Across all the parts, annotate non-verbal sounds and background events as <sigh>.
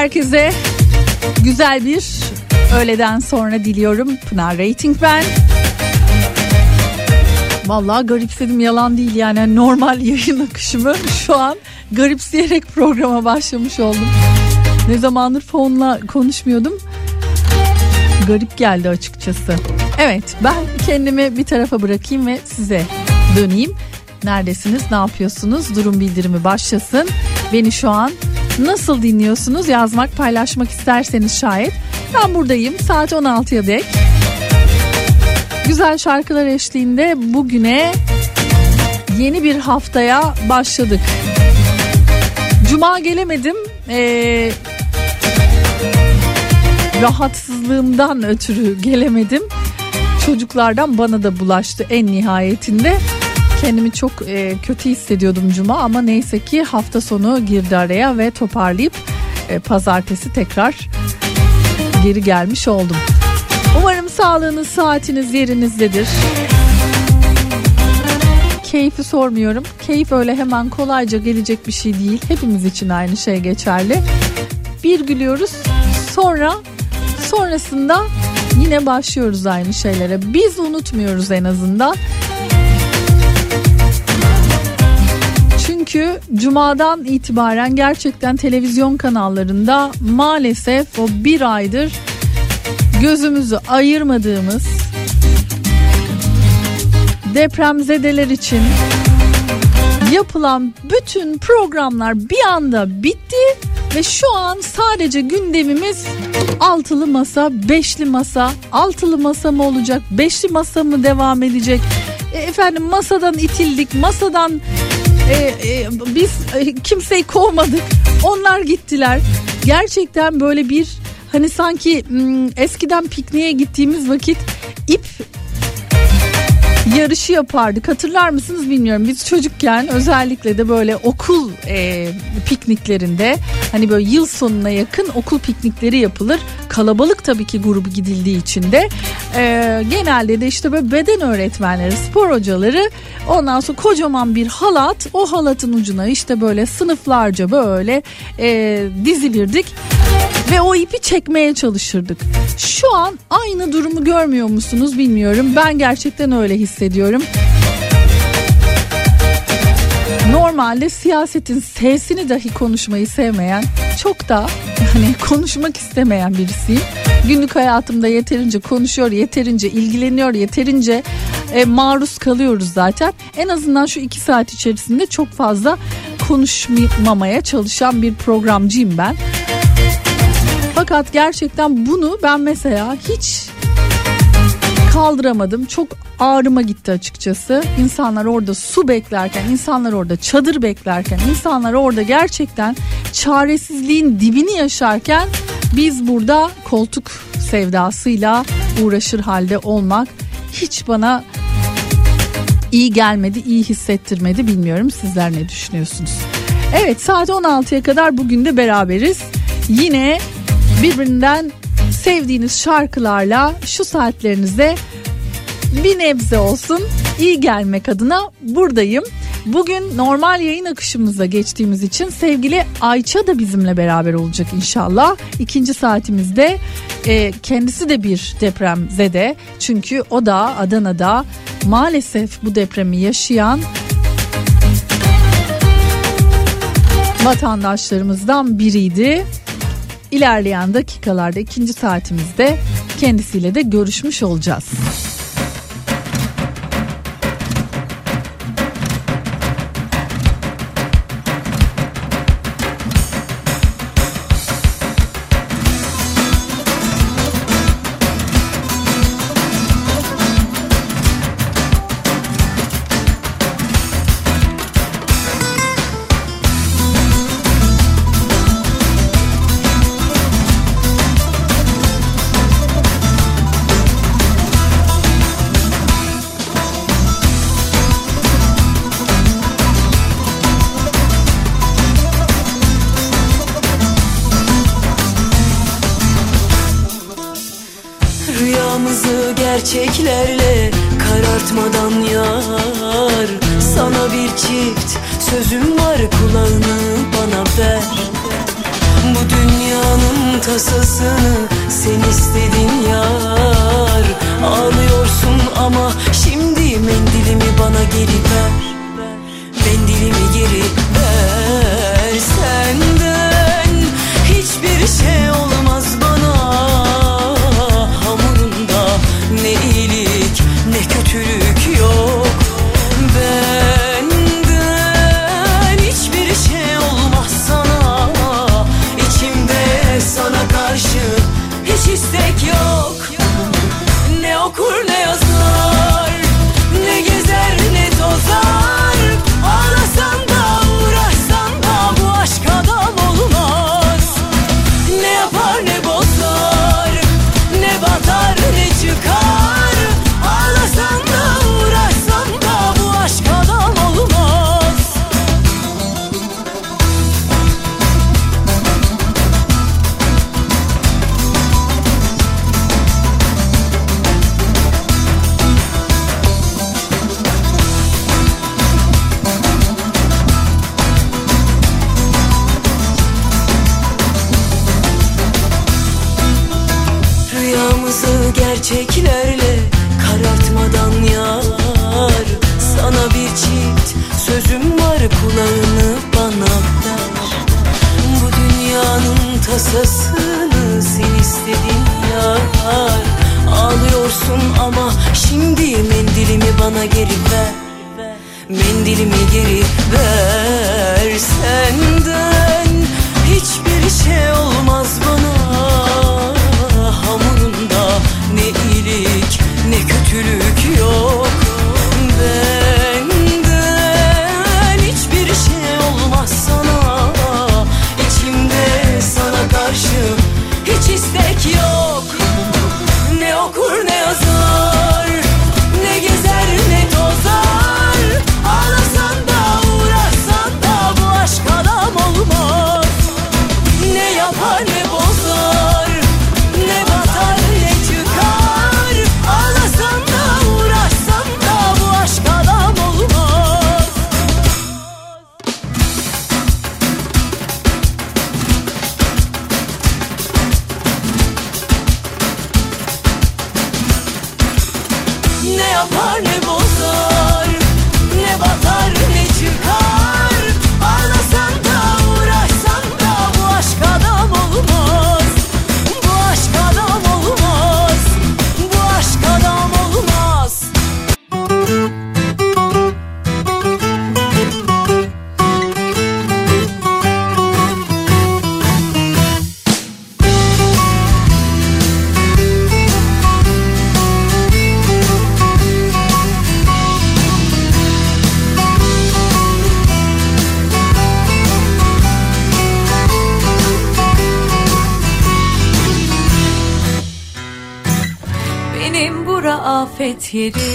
Herkese güzel bir öğleden sonra diliyorum. Pınar Rating ben. Vallahi garipsedim yalan değil yani normal <laughs> yayın akışımı şu an garipseyerek programa başlamış oldum. Ne zamandır fonla konuşmuyordum. Garip geldi açıkçası. Evet ben kendimi bir tarafa bırakayım ve size döneyim. Neredesiniz? Ne yapıyorsunuz? Durum bildirimi başlasın. Beni şu an nasıl dinliyorsunuz? Yazmak, paylaşmak isterseniz şayet. Ben buradayım saat 16'ya dek. Güzel şarkılar eşliğinde bugüne yeni bir haftaya başladık. Cuma gelemedim. Ee, rahatsızlığımdan ötürü gelemedim. Çocuklardan bana da bulaştı en nihayetinde. Kendimi çok e, kötü hissediyordum cuma ama neyse ki hafta sonu girdi araya ve toparlayıp e, pazartesi tekrar geri gelmiş oldum. Umarım sağlığınız, saatiniz yerinizdedir. Keyfi sormuyorum. Keyif öyle hemen kolayca gelecek bir şey değil. Hepimiz için aynı şey geçerli. Bir gülüyoruz. Sonra sonrasında yine başlıyoruz aynı şeylere. Biz unutmuyoruz en azından. Çünkü cumadan itibaren gerçekten televizyon kanallarında maalesef o bir aydır gözümüzü ayırmadığımız depremzedeler için yapılan bütün programlar bir anda bitti ve şu an sadece gündemimiz altılı masa, beşli masa, altılı masa mı olacak, beşli masa mı devam edecek? E, efendim masadan itildik, masadan e, e, biz e, kimseyi kovmadık, onlar gittiler. Gerçekten böyle bir hani sanki m, eskiden pikniğe gittiğimiz vakit ip yarışı yapardık. Hatırlar mısınız bilmiyorum. Biz çocukken özellikle de böyle okul e, pikniklerinde hani böyle yıl sonuna yakın okul piknikleri yapılır. Kalabalık tabii ki grubu gidildiği için de e, genelde de işte böyle beden öğretmenleri, spor hocaları ondan sonra kocaman bir halat o halatın ucuna işte böyle sınıflarca böyle e, dizilirdik ve o ipi çekmeye çalışırdık. Şu an aynı durumu görmüyor musunuz bilmiyorum. Ben gerçekten öyle hissediyorum. Normalde siyasetin sesini dahi konuşmayı sevmeyen, çok da hani <laughs> konuşmak istemeyen birisiyim. Günlük hayatımda yeterince konuşuyor, yeterince ilgileniyor, yeterince e, maruz kalıyoruz zaten. En azından şu iki saat içerisinde çok fazla konuşmamaya çalışan bir programcıyım ben. Fakat gerçekten bunu ben mesela hiç kaldıramadım. Çok ağrıma gitti açıkçası. İnsanlar orada su beklerken, insanlar orada çadır beklerken, insanlar orada gerçekten çaresizliğin dibini yaşarken biz burada koltuk sevdasıyla uğraşır halde olmak hiç bana iyi gelmedi, iyi hissettirmedi bilmiyorum. Sizler ne düşünüyorsunuz? Evet saat 16'ya kadar bugün de beraberiz. Yine birbirinden sevdiğiniz şarkılarla şu saatlerinize bir nebze olsun iyi gelmek adına buradayım. Bugün normal yayın akışımıza geçtiğimiz için sevgili Ayça da bizimle beraber olacak inşallah. İkinci saatimizde e, kendisi de bir deprem zede. Çünkü o da Adana'da maalesef bu depremi yaşayan vatandaşlarımızdan biriydi. İlerleyen dakikalarda ikinci saatimizde kendisiyle de görüşmüş olacağız. Bazı gerçeklerle karartmadan yar. Sana bir çift sözüm var kulağını bana ver Bu dünyanın tasasını sen istedin yar. Ağlıyorsun ama şimdi mendilimi bana geri ver Mendilimi geri ver. Senden Hiçbir şey olmaz bana tere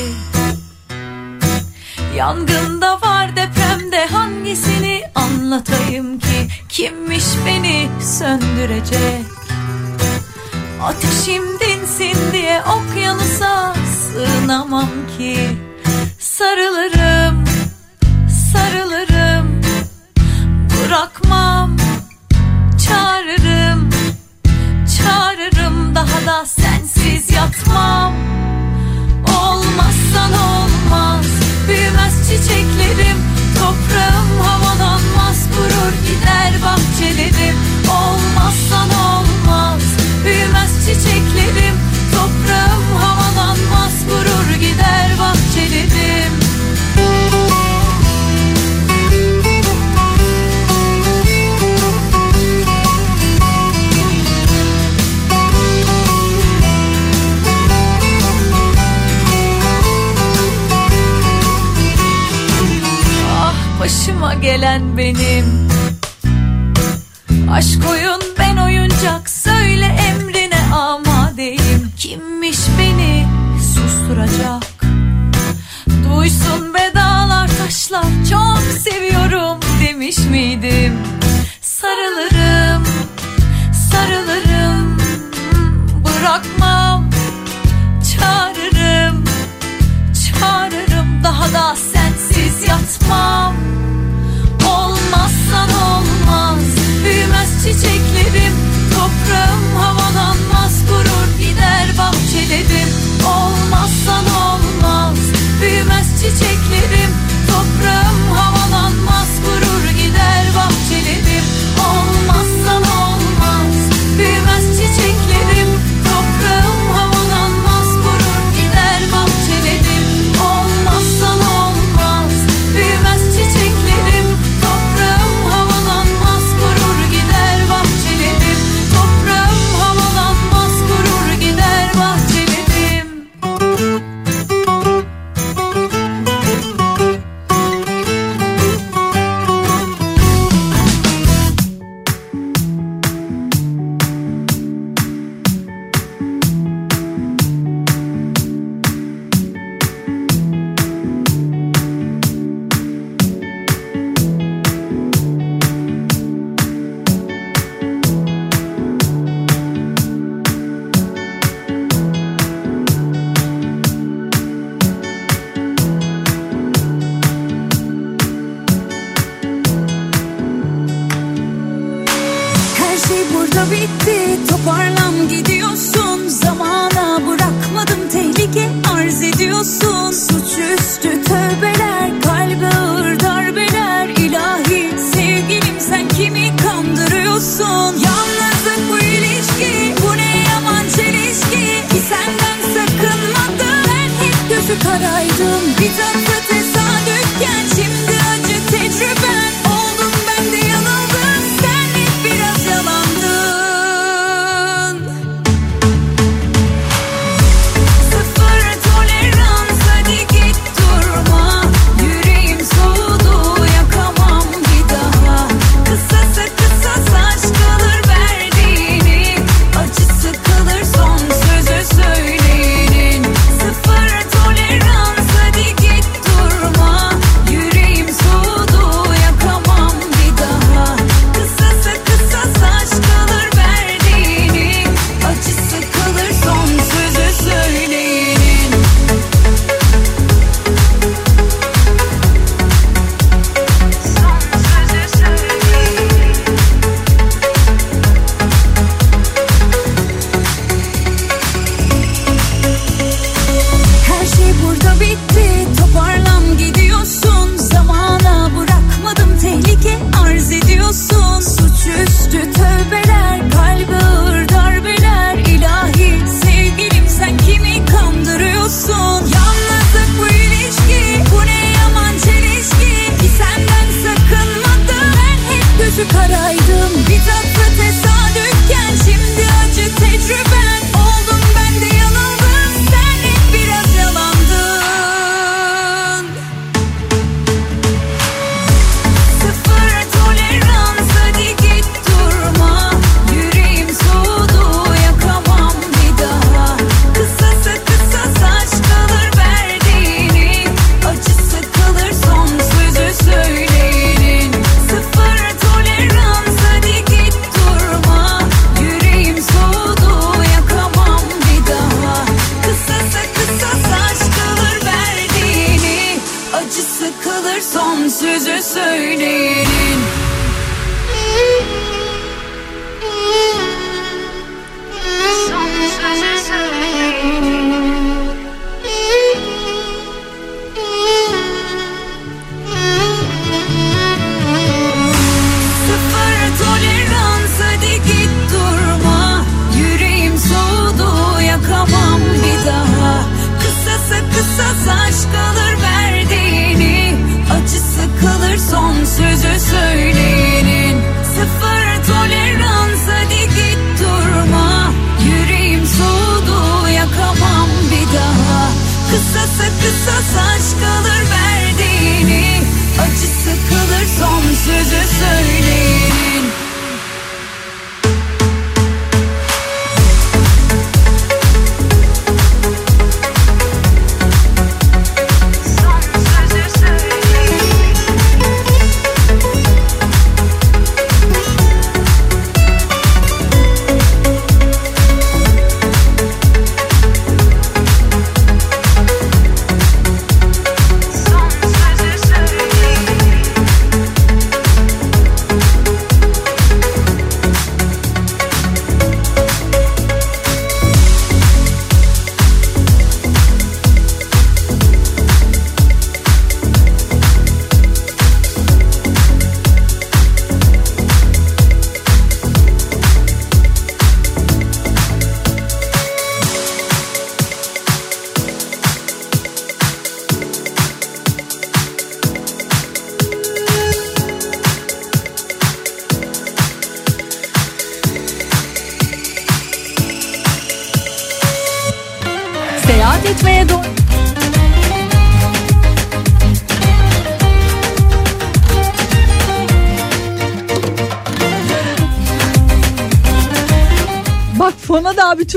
demiş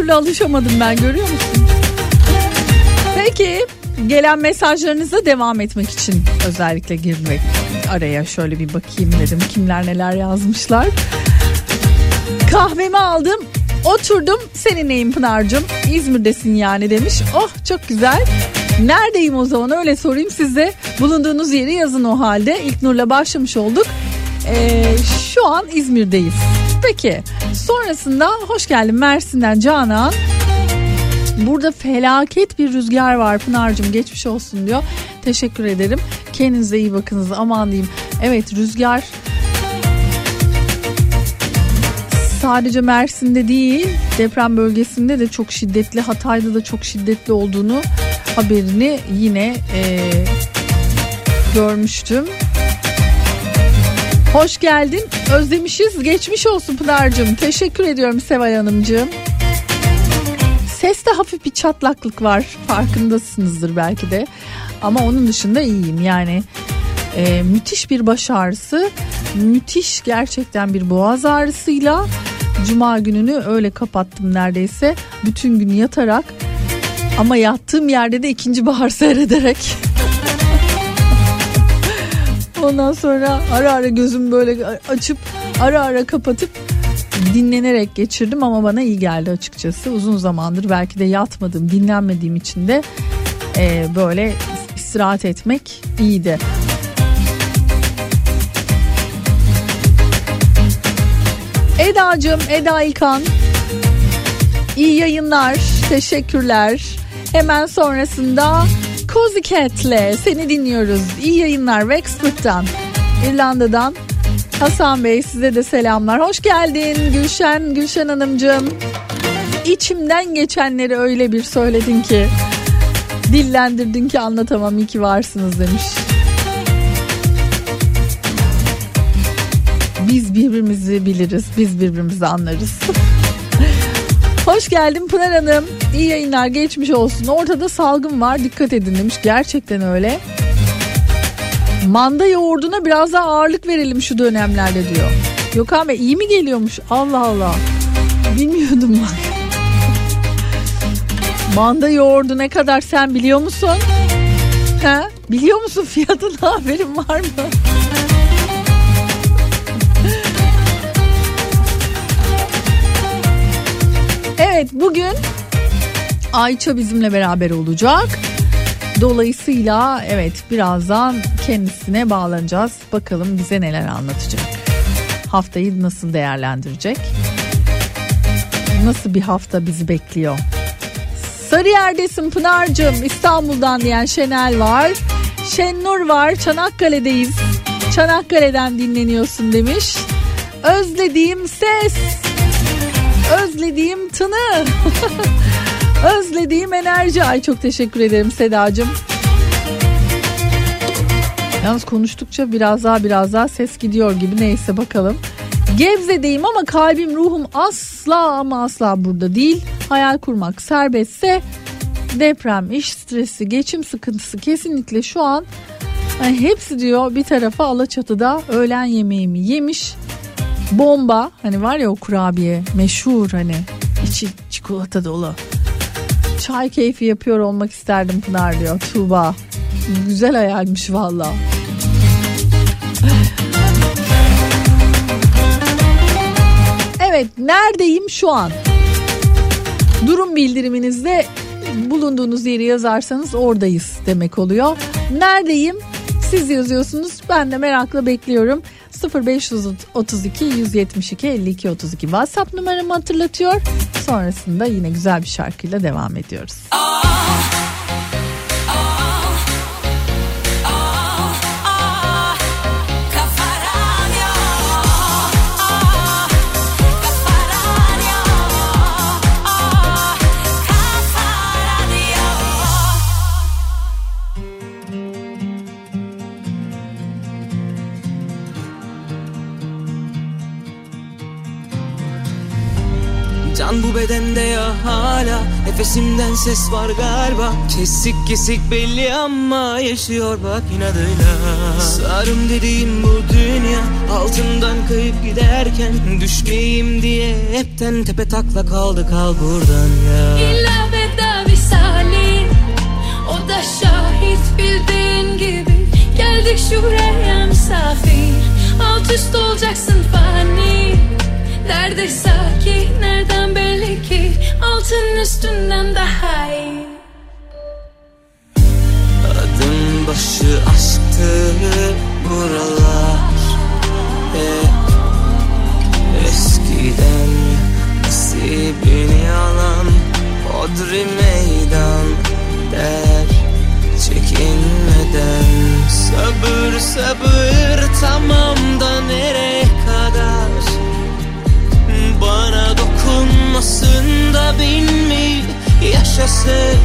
türlü alışamadım ben görüyor musun? Peki gelen mesajlarınıza devam etmek için özellikle girmek araya şöyle bir bakayım dedim kimler neler yazmışlar. Kahvemi aldım oturdum seninleyim Pınar'cığım İzmir'desin yani demiş. Oh çok güzel. Neredeyim o zaman öyle sorayım size. Bulunduğunuz yeri yazın o halde. İlk Nur'la başlamış olduk. Ee, şu an İzmir'deyiz. Peki sonrasında hoş geldin Mersin'den Canan. Burada felaket bir rüzgar var Pınar'cığım geçmiş olsun diyor. Teşekkür ederim. Kendinize iyi bakınız aman diyeyim. Evet rüzgar sadece Mersin'de değil deprem bölgesinde de çok şiddetli Hatay'da da çok şiddetli olduğunu haberini yine e, görmüştüm. Hoş geldin. Özlemişiz. Geçmiş olsun Pınar'cığım. Teşekkür ediyorum Seval Hanımcığım. Seste hafif bir çatlaklık var. Farkındasınızdır belki de. Ama onun dışında iyiyim. Yani e, müthiş bir baş ağrısı müthiş gerçekten bir boğaz ağrısıyla cuma gününü öyle kapattım neredeyse. Bütün gün yatarak ama yattığım yerde de ikinci bahar seyrederek ondan sonra ara ara gözüm böyle açıp ara ara kapatıp dinlenerek geçirdim ama bana iyi geldi açıkçası uzun zamandır belki de yatmadım dinlenmediğim için de e, böyle istirahat etmek iyiydi. Eda'cığım Eda İlkan iyi yayınlar teşekkürler hemen sonrasında Cozy Cat'le seni dinliyoruz iyi yayınlar Wexford'dan İrlanda'dan Hasan Bey size de selamlar hoş geldin Gülşen Gülşen Hanımcığım içimden geçenleri öyle bir söyledin ki dillendirdin ki anlatamam iyi ki varsınız demiş. Biz birbirimizi biliriz, biz birbirimizi anlarız. <laughs> Hoş geldin Pınar Hanım. İyi yayınlar geçmiş olsun. Ortada salgın var dikkat edin demiş. Gerçekten öyle. Manda yoğurduna biraz daha ağırlık verelim şu dönemlerde diyor. Yok abi iyi mi geliyormuş? Allah Allah. Bilmiyordum bak. <laughs> Manda yoğurdu ne kadar sen biliyor musun? Ha? Biliyor musun fiyatına <laughs> haberin var mı? Evet bugün Ayça bizimle beraber olacak. Dolayısıyla evet birazdan kendisine bağlanacağız. Bakalım bize neler anlatacak. Haftayı nasıl değerlendirecek? Nasıl bir hafta bizi bekliyor? Sarıyer'desin Pınar'cığım İstanbul'dan diyen Şenel var. Şennur var Çanakkale'deyiz. Çanakkale'den dinleniyorsun demiş. Özlediğim ses. Özlediğim tını. <laughs> Özlediğim enerji. Ay çok teşekkür ederim Sedacığım. Yalnız konuştukça biraz daha biraz daha ses gidiyor gibi neyse bakalım. Gebze'deyim ama kalbim ruhum asla ama asla burada değil. Hayal kurmak serbestse deprem, iş stresi, geçim sıkıntısı kesinlikle şu an yani hepsi diyor bir tarafa Alaçatı'da öğlen yemeğimi yemiş. Bomba hani var ya o kurabiye meşhur hani içi çikolata dolu. Çay keyfi yapıyor olmak isterdim Pınar diyor Tuğba. Güzel hayalmiş valla. Evet neredeyim şu an? Durum bildiriminizde bulunduğunuz yeri yazarsanız oradayız demek oluyor. Neredeyim? Siz yazıyorsunuz. Ben de merakla bekliyorum. 0532 172 52 32 WhatsApp numaramı hatırlatıyor. Sonrasında yine güzel bir şarkıyla devam ediyoruz. Can bedende ya hala Nefesimden ses var galiba. Kesik kesik belli ama yaşıyor bak inadıyla. Sarım dediğim bu dünya Altından kayıp giderken Düşmeyeyim diye hepten tepe takla kaldı kal buradan ya. İlla veda visali O da şahit bildiğin gibi. Geldik şuraya misafir Alt üst olacaksın fani Nerede sakin. Nereden belli ki Altın üstünden daha iyi? Adım başı aşktı buralar. Hep eskiden nasibini alan Hodri meydan der. Çekinmeden Sabır sabır tamam da nereye kadar dokunmasın da bin mi yaşasın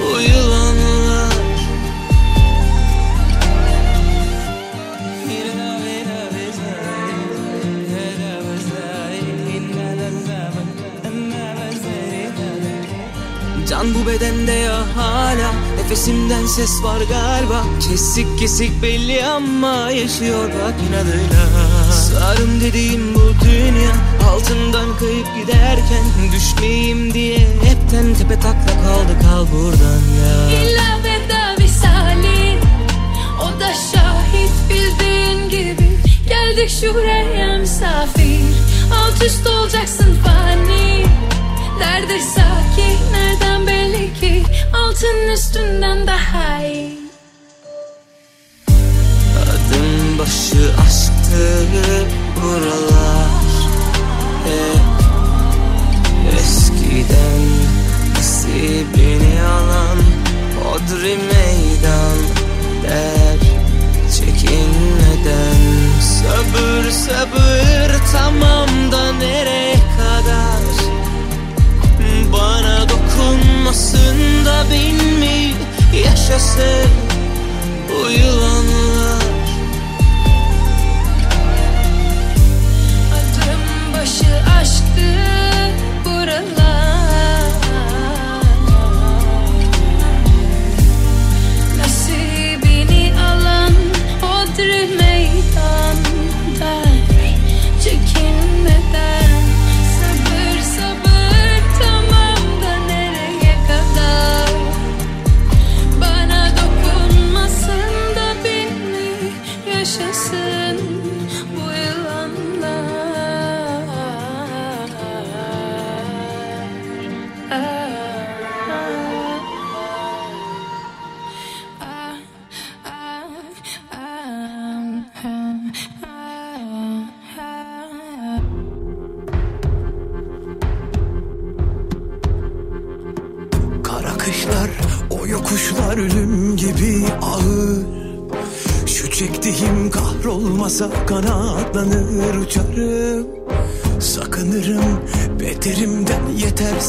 bu yılanlar. Can bu bedende ya hala? Nefesimden ses var galiba. Kesik kesik belli ama Yaşıyor bak inadıyla Sarım dediğim bu dünya Altından kayıp giderken Düşmeyeyim diye Hepten tepe takla kaldı kal buradan ya. İlla veda visali O da şahit bildiğin gibi. Geldik şuraya misafir Alt üst olacaksın fani. Nerede sakin nereden belli ki? Altın üstünden daha iyi. Adım başı aşktı buralar. Hep eskiden nasibini alan Hodri meydan der çekinmeden. Sabır sabır tamam da nereye kadar? Bana dokunmasın da bin mi yaşasın çıkışlar başı aşktı. Buralar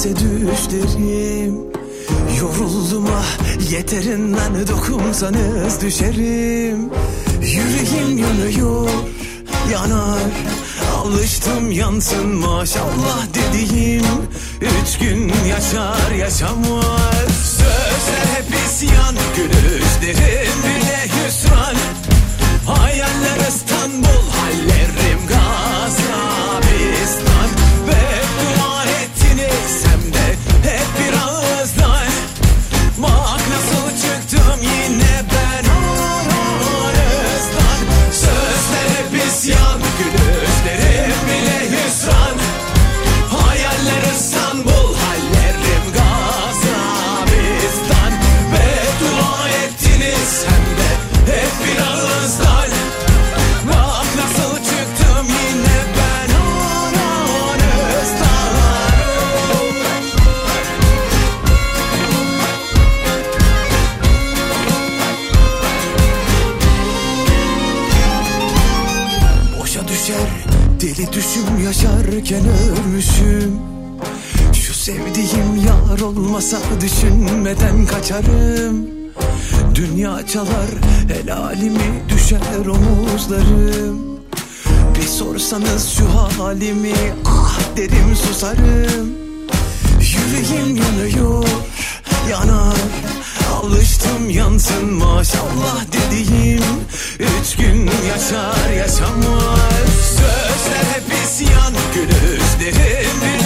yeterse düşlerim Yoruldum ah yeterinden dokunsanız düşerim. Yüreğim yanıyor yanar. Alıştım yansın maşallah dediğim. Üç gün yaşar yaşamaz. Sözler hep isyan Gülüşlerim bile hüsran. Hayaller İstanbul Hallerim Gazabistan sevdiğim yar olmasa düşünmeden kaçarım. Dünya çalar helalimi düşer omuzlarım. Bir sorsanız şu halimi ah derim susarım. Yüreğim yanıyor yanar. Alıştım yansın maşallah dediğim. Üç gün yaşar yaşamaz. Sözler hep isyan Gülüşlerim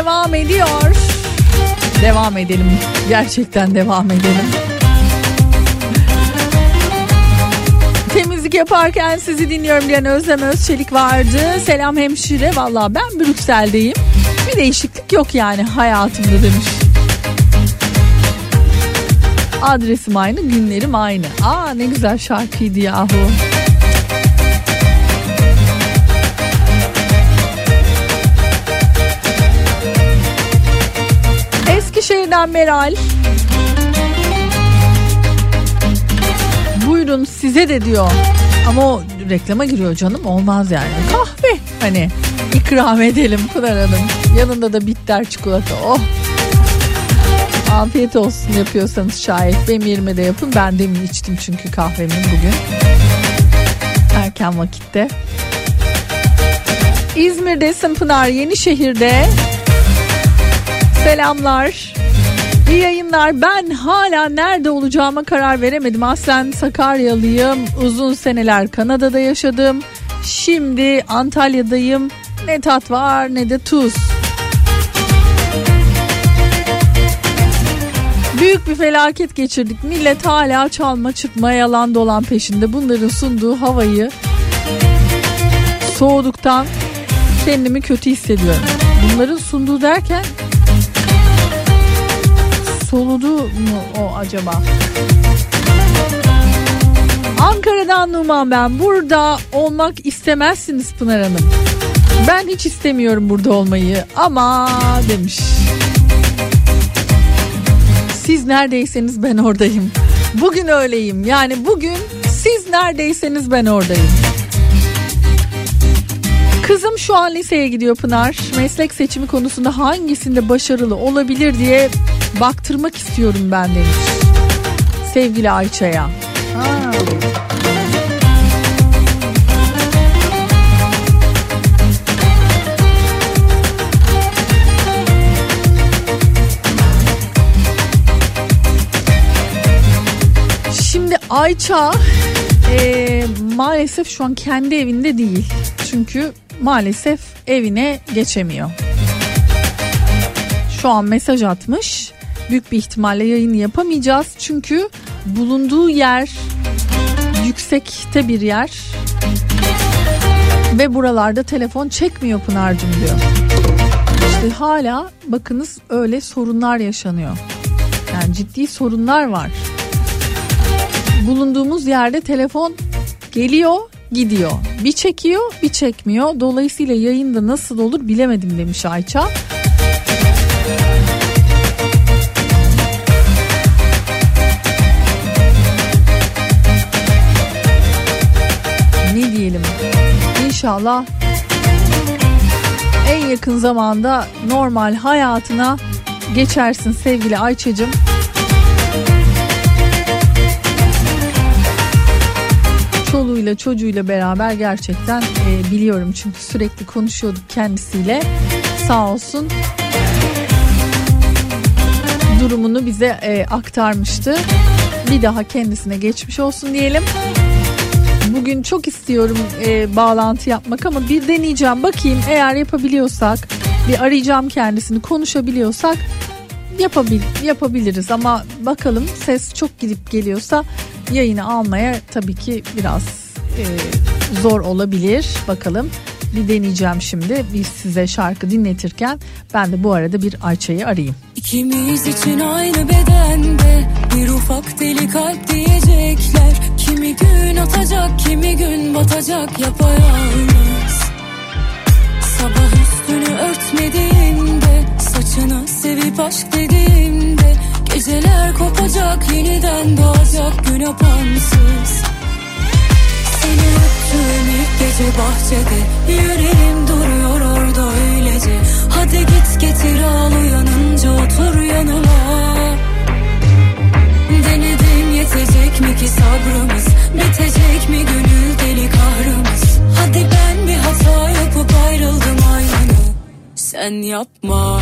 devam ediyor. Devam edelim. Gerçekten devam edelim. Temizlik yaparken sizi dinliyorum diyen Özlem Özçelik vardı. Selam hemşire. Valla ben Brüksel'deyim. Bir değişiklik yok yani hayatımda demiş. Adresim aynı, günlerim aynı. Aa ne güzel şarkıydı yahu. Eskişehir'den Meral. Buyurun size de diyor. Ama o reklama giriyor canım olmaz yani. Kahve hani ikram edelim Pınar Hanım. Yanında da bitter çikolata. Oh. Afiyet olsun yapıyorsanız şayet. Benim yerime de yapın. Ben demin içtim çünkü kahvemi bugün. Erken vakitte. İzmir'desin Pınar Yenişehir'de. Selamlar. İyi yayınlar. Ben hala nerede olacağıma karar veremedim. Aslen Sakaryalıyım. Uzun seneler Kanada'da yaşadım. Şimdi Antalya'dayım. Ne tat var ne de tuz. Büyük bir felaket geçirdik. Millet hala çalma çıkma yalan dolan peşinde. Bunların sunduğu havayı soğuduktan kendimi kötü hissediyorum. Bunların sunduğu derken soludu mu o acaba? Ankara'dan Numan ben. Burada olmak istemezsiniz Pınar Hanım. Ben hiç istemiyorum burada olmayı ama demiş. Siz neredeyseniz ben oradayım. Bugün öyleyim. Yani bugün siz neredeyseniz ben oradayım. Kızım şu an liseye gidiyor Pınar. Meslek seçimi konusunda hangisinde başarılı olabilir diye baktırmak istiyorum ben demiş. Sevgili Ayça'ya. Ha. Şimdi Ayça e, maalesef şu an kendi evinde değil. Çünkü maalesef evine geçemiyor. Şu an mesaj atmış. Büyük bir ihtimalle yayını yapamayacağız. Çünkü bulunduğu yer yüksekte bir yer. Ve buralarda telefon çekmiyor Pınar'cığım diyor. İşte hala bakınız öyle sorunlar yaşanıyor. Yani ciddi sorunlar var. Bulunduğumuz yerde telefon geliyor gidiyor. Bir çekiyor bir çekmiyor. Dolayısıyla yayında nasıl olur bilemedim demiş Ayça. Diyelim? İnşallah en yakın zamanda normal hayatına geçersin sevgili Ayça'cığım. Çoluğuyla çocuğuyla beraber gerçekten e, biliyorum çünkü sürekli konuşuyorduk kendisiyle sağ olsun durumunu bize e, aktarmıştı. Bir daha kendisine geçmiş olsun diyelim. Bugün çok istiyorum e, bağlantı yapmak ama bir deneyeceğim. Bakayım eğer yapabiliyorsak bir arayacağım kendisini konuşabiliyorsak yapabil yapabiliriz ama bakalım ses çok gidip geliyorsa yayını almaya tabii ki biraz e, zor olabilir. Bakalım bir deneyeceğim şimdi. Biz size şarkı dinletirken ben de bu arada bir Ayça'yı arayayım. İkimiz için aynı bedende bir ufak deli kalp diyecekler. Kimi gün atacak, kimi gün batacak yapayalnız. Sabah üstünü örtmediğimde, saçını sevip aşk dediğimde, geceler kopacak, yeniden doğacak gün apansız. Seni öptüğüm ilk gece bahçede Yüreğim duruyor orada öylece Hadi git getir al uyanınca otur yanıma yetecek mi ki sabrımız? Bitecek mi gönül deli kahrımız? Hadi ben bir hata yapıp ayrıldım aynı. Sen yapma.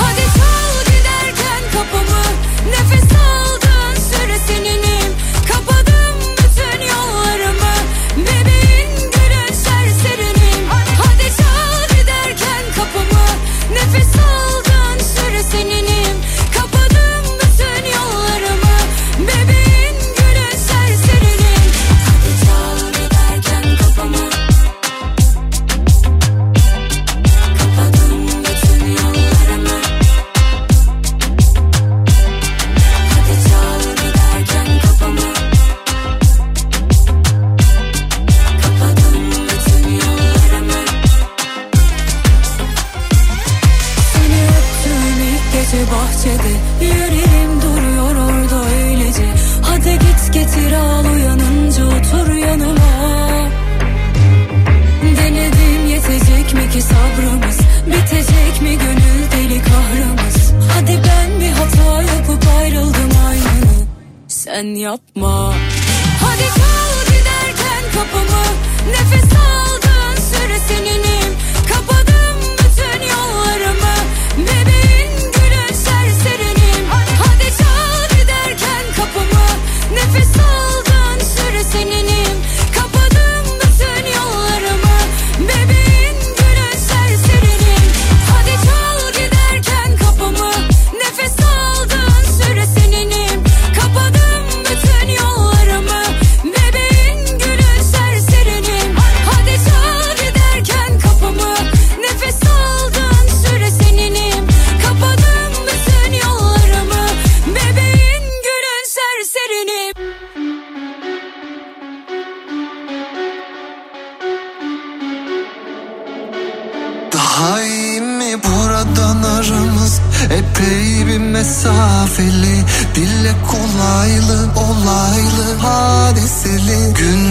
Hadi çal giderken kapımı. Nefes aldığın süre seninim Kapadım bütün yollarımı. Bebeğin gülün serserinim. Hadi çal giderken kapımı. Nefes aldığın süre seninim sabrımız. Bitecek mi gönül deli kahrımız? Hadi ben bir hata yapıp ayrıldım aynı. Sen yapma. Hadi çal giderken kapımı. Nefes aldığın süre seninim. Kapadım bütün yollarımı. Bebeğin gülün serserinim Hadi çal giderken kapımı. Nefes aldığın süre seninim hadiseli Günleri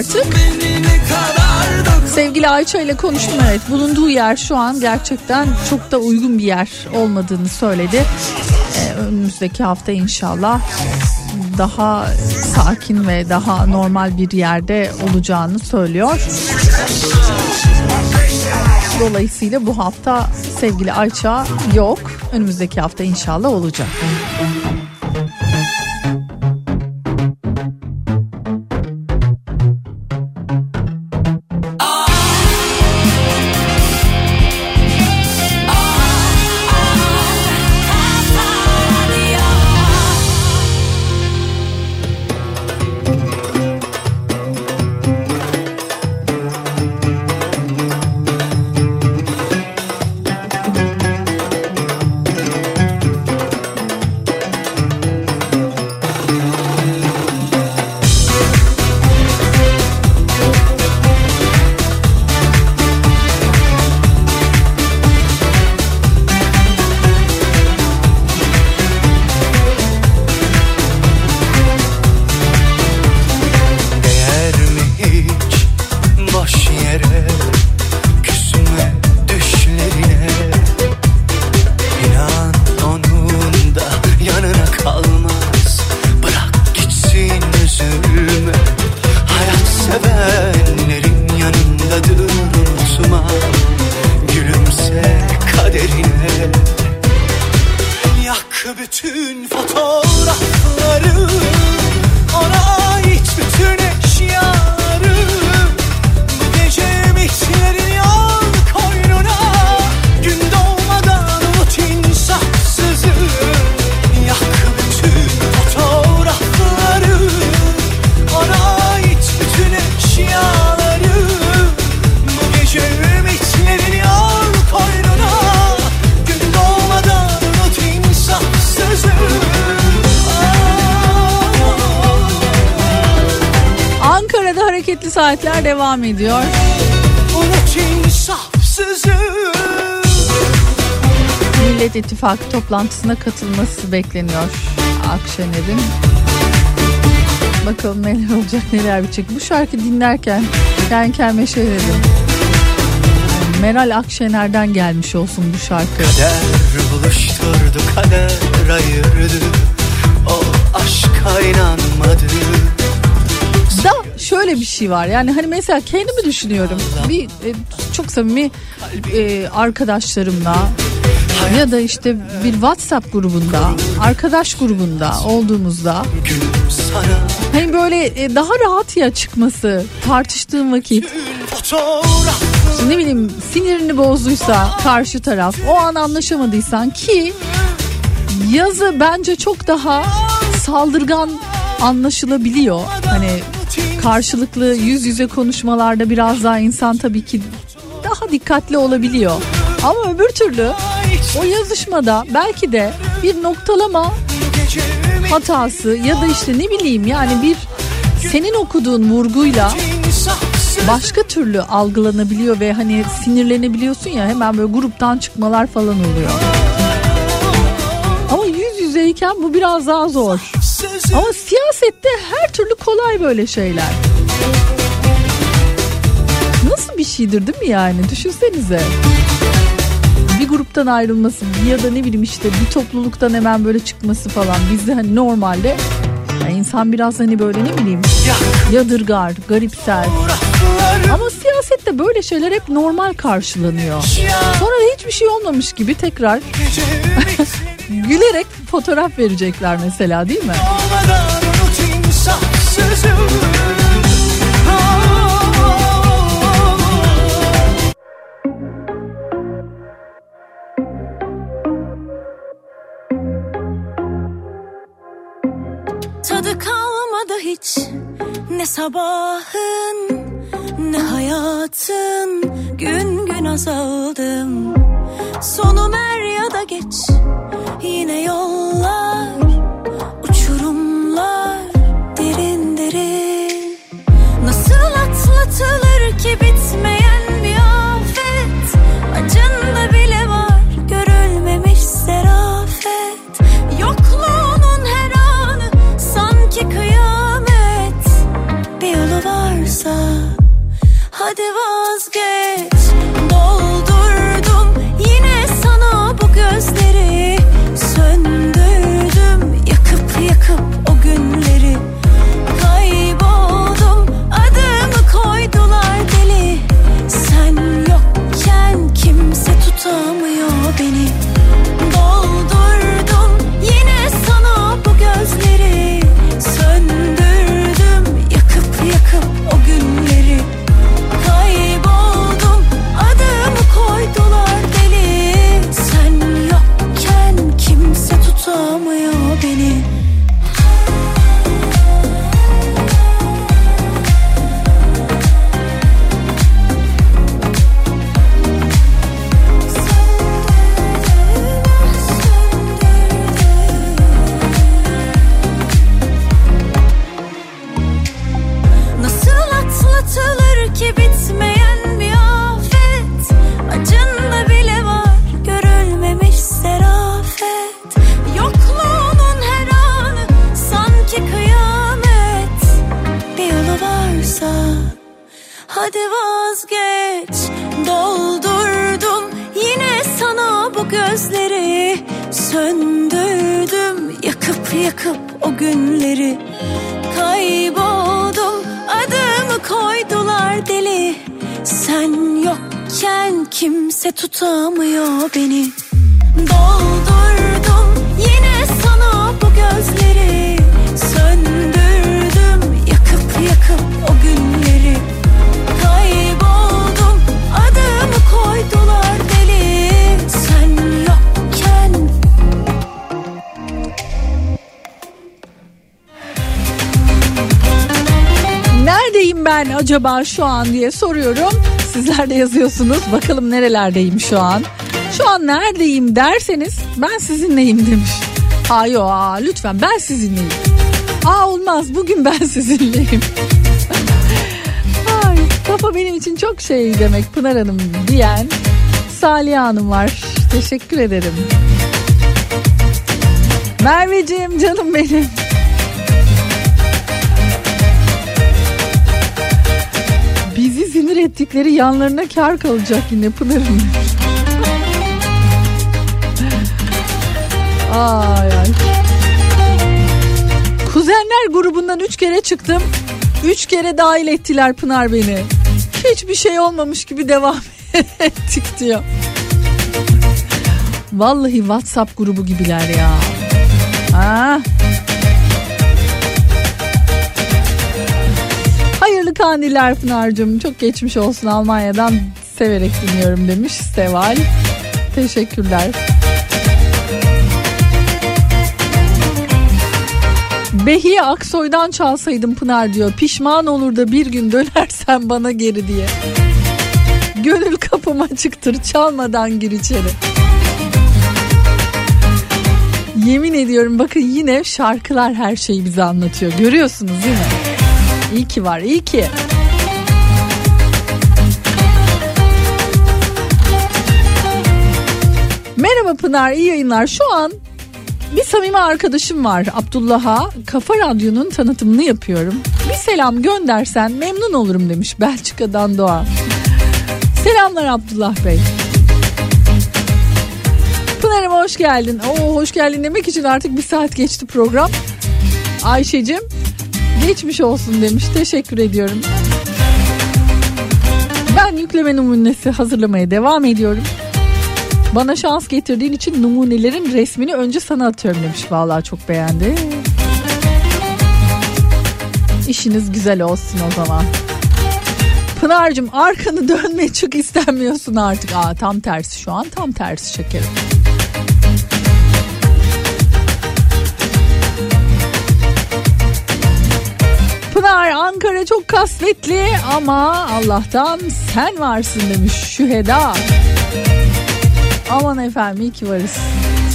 artık. Sevgili Ayça ile konuştum evet. Bulunduğu yer şu an gerçekten çok da uygun bir yer olmadığını söyledi. Ee, önümüzdeki hafta inşallah daha sakin ve daha normal bir yerde olacağını söylüyor. Dolayısıyla bu hafta sevgili Ayça yok. Önümüzdeki hafta inşallah olacak. İttifakı toplantısına katılması bekleniyor Akşener'in. Bakalım neler olacak neler bitecek. Bu şarkı dinlerken kendi kendime şey dedim. Meral Akşener'den gelmiş olsun bu şarkı. Kader buluşturdu kader ayırdı O aşka inanmadı Da şöyle bir şey var yani hani mesela kendimi düşünüyorum bir e, çok samimi e, arkadaşlarımla ya da işte bir WhatsApp grubunda arkadaş grubunda olduğumuzda hani böyle e, daha rahat ya çıkması tartıştığım vakit fotoğraf ne bileyim sinirini bozduysa karşı taraf o an anlaşamadıysan ki yazı bence çok daha saldırgan anlaşılabiliyor. Hani karşılıklı yüz yüze konuşmalarda biraz daha insan tabii ki daha dikkatli olabiliyor. Ama öbür türlü o yazışmada belki de bir noktalama hatası ya da işte ne bileyim yani bir senin okuduğun vurguyla başka türlü algılanabiliyor ve hani sinirlenebiliyorsun ya hemen böyle gruptan çıkmalar falan oluyor. Ama yüz yüzeyken bu biraz daha zor. Ama siyasette her türlü kolay böyle şeyler. Nasıl bir şeydir değil mi yani? Düşünsenize. Gruptan ayrılması ya da ne bileyim işte bir topluluktan hemen böyle çıkması falan. Bizde hani normalde yani insan biraz hani böyle ne bileyim yadırgar, garipser. Ama siyasette böyle şeyler hep normal karşılanıyor. Sonra da hiçbir şey olmamış gibi tekrar <laughs> gülerek fotoğraf verecekler mesela değil mi? olmadan hiç ne sabahın ne hayatın Gün gün azaldım. Sonum er ya da geç Yine yollar Uçurumlar Derin derin. Nasıl atlatılır ki bitmeyen varsa hadi vazgeç vazgeç. Doldurdum yine sana bu gözleri. Söndürdüm yakıp yakıp o günleri. Kayboldum adımı koydular deli. Sen yokken kimse tutamıyor beni. Doldurdum yine sana bu gözleri. Söndürdüm yakıp yakıp o günleri Neredeyim ben acaba şu an diye soruyorum. Sizler de yazıyorsunuz. Bakalım nerelerdeyim şu an. Şu an neredeyim derseniz ben sizinleyim demiş. Aa yo lütfen ben sizinleyim. Aa olmaz bugün ben <laughs> sizinleyim. Ay, kafa benim için çok şey demek Pınar Hanım diyen Salih Hanım var. Teşekkür ederim. Merveciğim canım benim. Ettikleri yanlarına kar kalacak yine Pınar'ın. ay ay. Kuzenler grubundan üç kere çıktım. Üç kere dahil ettiler Pınar beni. Hiçbir şey olmamış gibi devam <laughs> ettik diyor. Vallahi WhatsApp grubu gibiler ya. Ha. Kandiller Pınar'cığım. Çok geçmiş olsun Almanya'dan severek dinliyorum demiş Seval. Teşekkürler. Behiye Aksoy'dan çalsaydım Pınar diyor. Pişman olur da bir gün dönersen bana geri diye. Gönül kapıma çıktır çalmadan gir içeri. Yemin ediyorum bakın yine şarkılar her şeyi bize anlatıyor. Görüyorsunuz değil mi? İyi ki var, iyi ki. Merhaba Pınar, iyi yayınlar. Şu an bir samimi arkadaşım var Abdullah'a. Kafa Radyo'nun tanıtımını yapıyorum. Bir selam göndersen memnun olurum demiş Belçika'dan Doğa. Selamlar Abdullah Bey. Pınar'ım hoş geldin. Oo, hoş geldin demek için artık bir saat geçti program. Ayşe'cim geçmiş olsun demiş. Teşekkür ediyorum. Ben yükleme numunesi hazırlamaya devam ediyorum. Bana şans getirdiğin için numunelerin resmini önce sana atıyorum demiş. Vallahi çok beğendi. İşiniz güzel olsun o zaman. Pınar'cığım arkanı dönme çık istenmiyorsun artık. Aa, tam tersi şu an tam tersi şekerim. Teşekkürler. Ankara çok kasvetli ama Allah'tan sen varsın demiş Şüheda. Aman efendim iyi ki varız.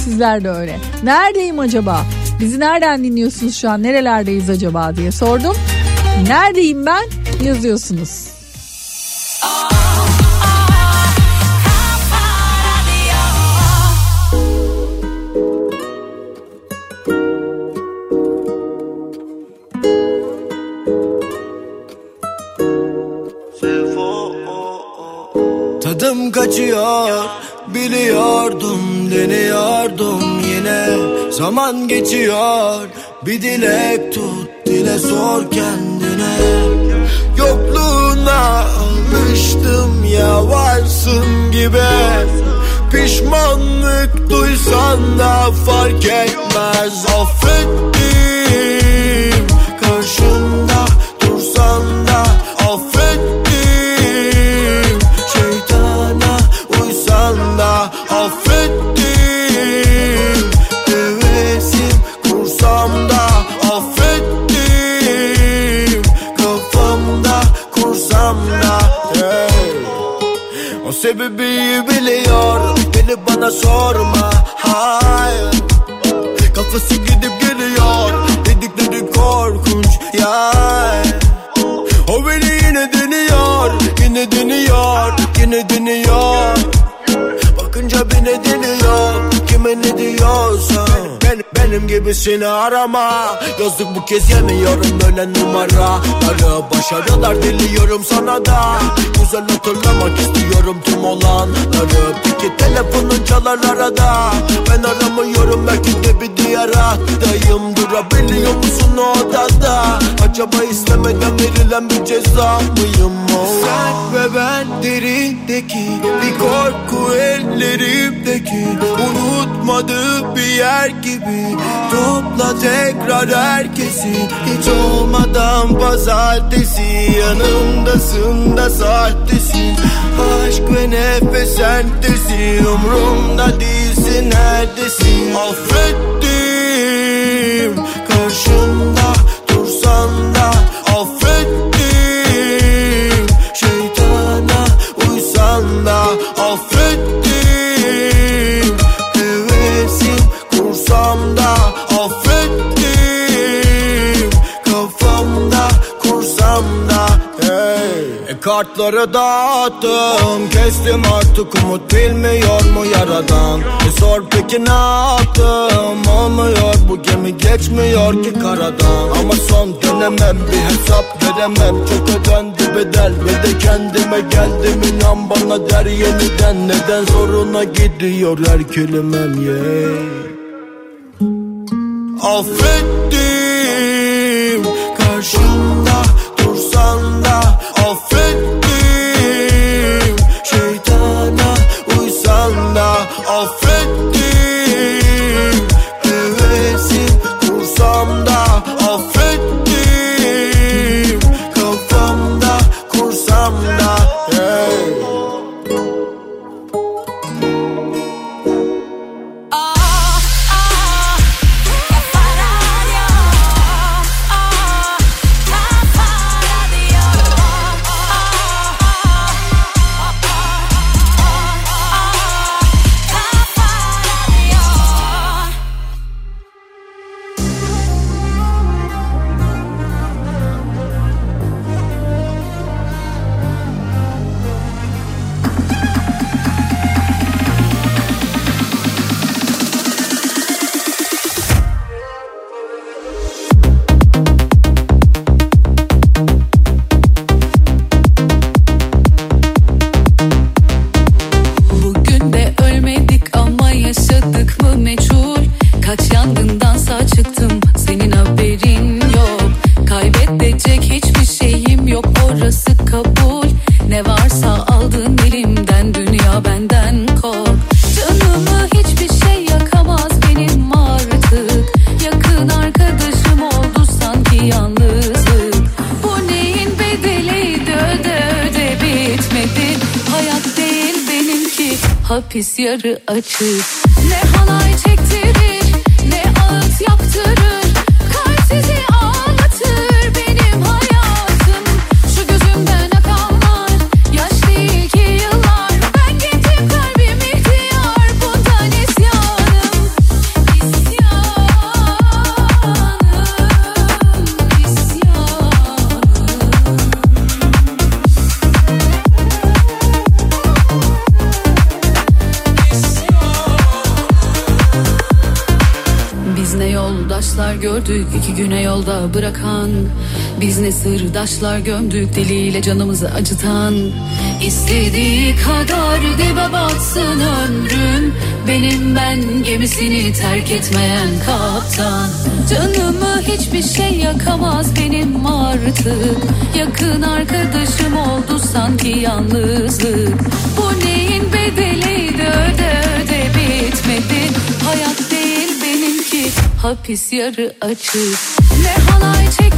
Sizler de öyle. Neredeyim acaba? Bizi nereden dinliyorsunuz şu an? Nerelerdeyiz acaba diye sordum. Neredeyim ben? Yazıyorsunuz. Zaman geçiyor Bir dilek tut dile sor kendine. Yokluğuna alıştım ya varsın gibi. Pişmanlık duysan da fark etmez Affettim sorma gibisini arama. Yazdık bu kez yemiyorum öyle numaraları Başarılar diliyorum sana da. Güzel hatırlamak istiyorum tüm olanları Peki telefonun çalar arada. Ben aramıyorum belki de bir diğer hattayım Durabiliyor musun o odada? Acaba istemeden verilen bir ceza mıyım? O Sen ve ben derindeki Bir korku ellerimdeki Unutmadığı bir yer gibi Topla tekrar herkesi. Hiç olmadan pazartesi. Yanımdasın da sahtesin Aşk ve nefes sentesin Umrumda değilsin neredesin? Affettim. Karşımda dursan da kartları dağıttım. Kestim artık umut bilmiyor mu yaradan? E sor peki ne yaptım? Olmuyor bu gemi geçmiyor ki karadan. Ama son dönemem bir hesap veremem. Çok ödendi bedel ve de kendime geldim. İnan bana der yeniden. Neden zoruna gidiyor her kelimem yeah. Affettim karşımda da yarı açık. Ne halay güne yolda bırakan Biz ne sırdaşlar gömdük deliyle canımızı acıtan. İstediği kadar dibe batsın ömrüm Benim ben gemisini terk etmeyen kaptan. Canımı hiçbir şey yakamaz benim artık. Yakın arkadaşım oldu sanki yalnızlık. Bu neyin bedeliydi öde öde bitmedi hapis yarı açık. Ne halay çektirir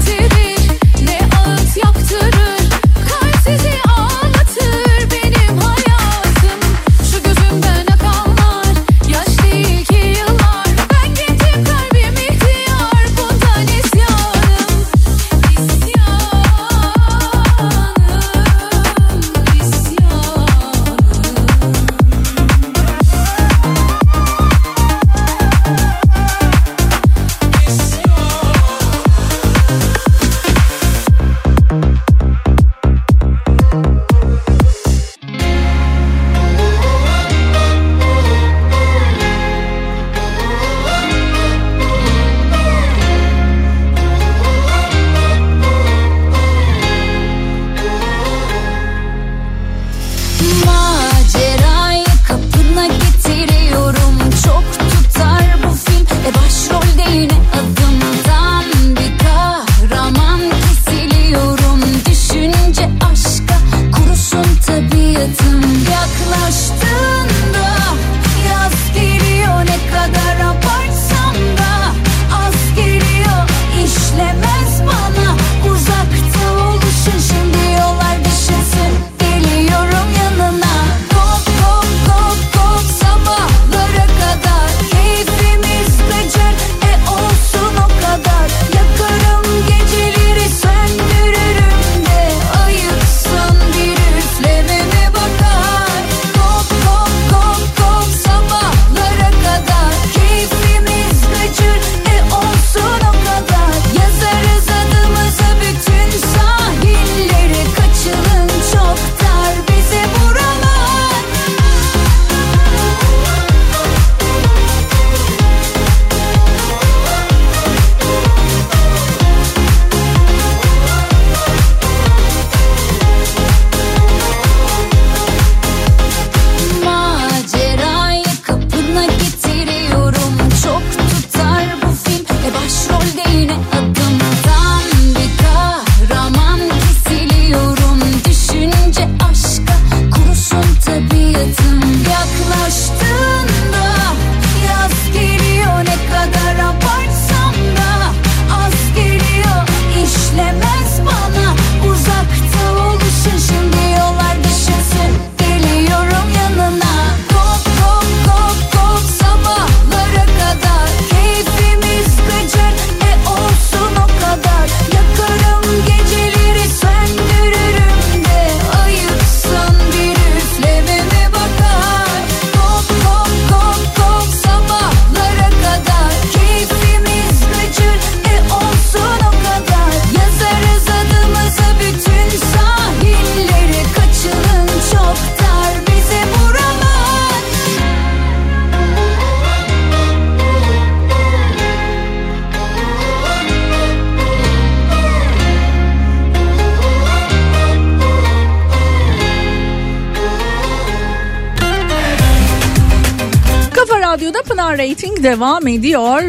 devam ediyor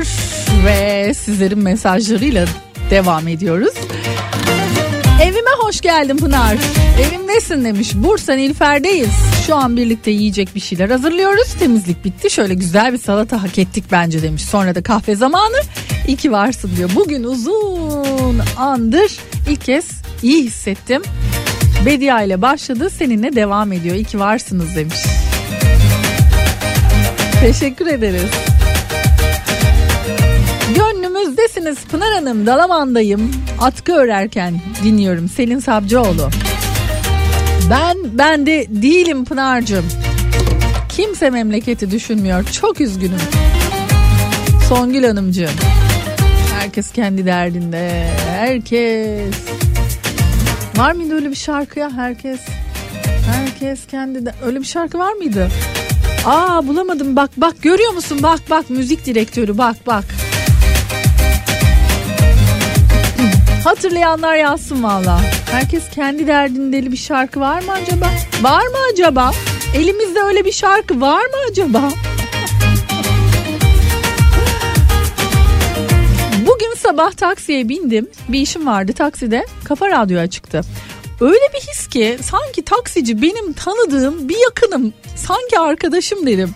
ve sizlerin mesajlarıyla devam ediyoruz. Evime hoş geldin Pınar. Evimdesin demiş. Bursa Nilüfer'deyiz. Şu an birlikte yiyecek bir şeyler hazırlıyoruz. Temizlik bitti. Şöyle güzel bir salata hak ettik bence demiş. Sonra da kahve zamanı. İyi ki varsın diyor. Bugün uzun andır ilk kez iyi hissettim. Bedia ile başladı. Seninle devam ediyor. İyi ki varsınız demiş. Teşekkür ederiz. Gönlümüzdesiniz Pınar Hanım. Dalaman'dayım. Atkı örerken dinliyorum. Selin Sabcıoğlu. Ben ben de değilim Pınar'cığım. Kimse memleketi düşünmüyor. Çok üzgünüm. Songül Hanımcığım. Herkes kendi derdinde. Herkes. Var mıydı öyle bir şarkı ya? Herkes. Herkes kendi de... Öyle bir şarkı var mıydı? Aa bulamadım bak bak görüyor musun bak bak müzik direktörü bak bak. Hatırlayanlar yazsın valla. Herkes kendi derdindeli bir şarkı var mı acaba? Var mı acaba? Elimizde öyle bir şarkı var mı acaba? Bugün sabah taksiye bindim. Bir işim vardı takside. Kafa radyo açıktı. Öyle bir his ki sanki taksici benim tanıdığım bir yakınım. Sanki arkadaşım dedim.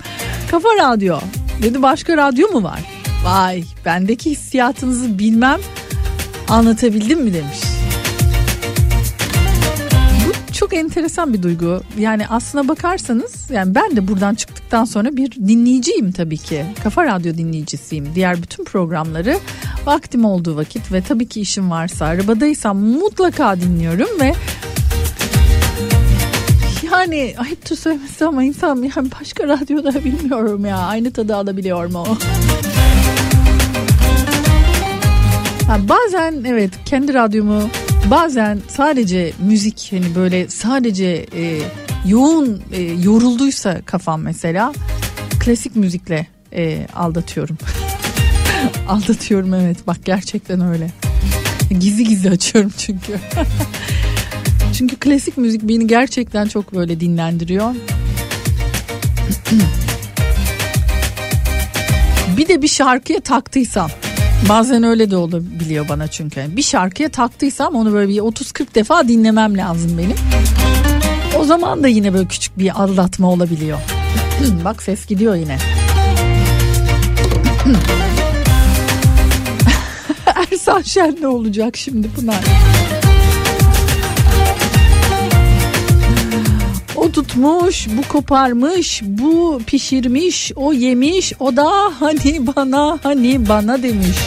Kafa radyo. Dedi başka radyo mu var? Vay bendeki hissiyatınızı bilmem anlatabildim mi demiş. Bu çok enteresan bir duygu. Yani aslına bakarsanız yani ben de buradan çıktıktan sonra bir dinleyiciyim tabii ki. Kafa Radyo dinleyicisiyim. Diğer bütün programları vaktim olduğu vakit ve tabii ki işim varsa arabadaysam mutlaka dinliyorum ve yani ayıptır söylemesi ama insan yani başka radyoda bilmiyorum ya aynı tadı alabiliyor mu? Ha, bazen evet kendi radyomu bazen sadece müzik hani böyle sadece e, yoğun e, yorulduysa kafam mesela klasik müzikle e, aldatıyorum. <laughs> aldatıyorum evet bak gerçekten öyle. Gizli gizli açıyorum çünkü. <laughs> çünkü klasik müzik beni gerçekten çok böyle dinlendiriyor. <clears throat> bir de bir şarkıya taktıysam Bazen öyle de olabiliyor bana çünkü. Bir şarkıya taktıysam onu böyle bir 30-40 defa dinlemem lazım benim. O zaman da yine böyle küçük bir aldatma olabiliyor. Bak ses gidiyor yine. <laughs> Ersan Şen ne olacak şimdi Pınar? Tutmuş, bu koparmış, bu pişirmiş, o yemiş, o da hani bana, hani bana demiş.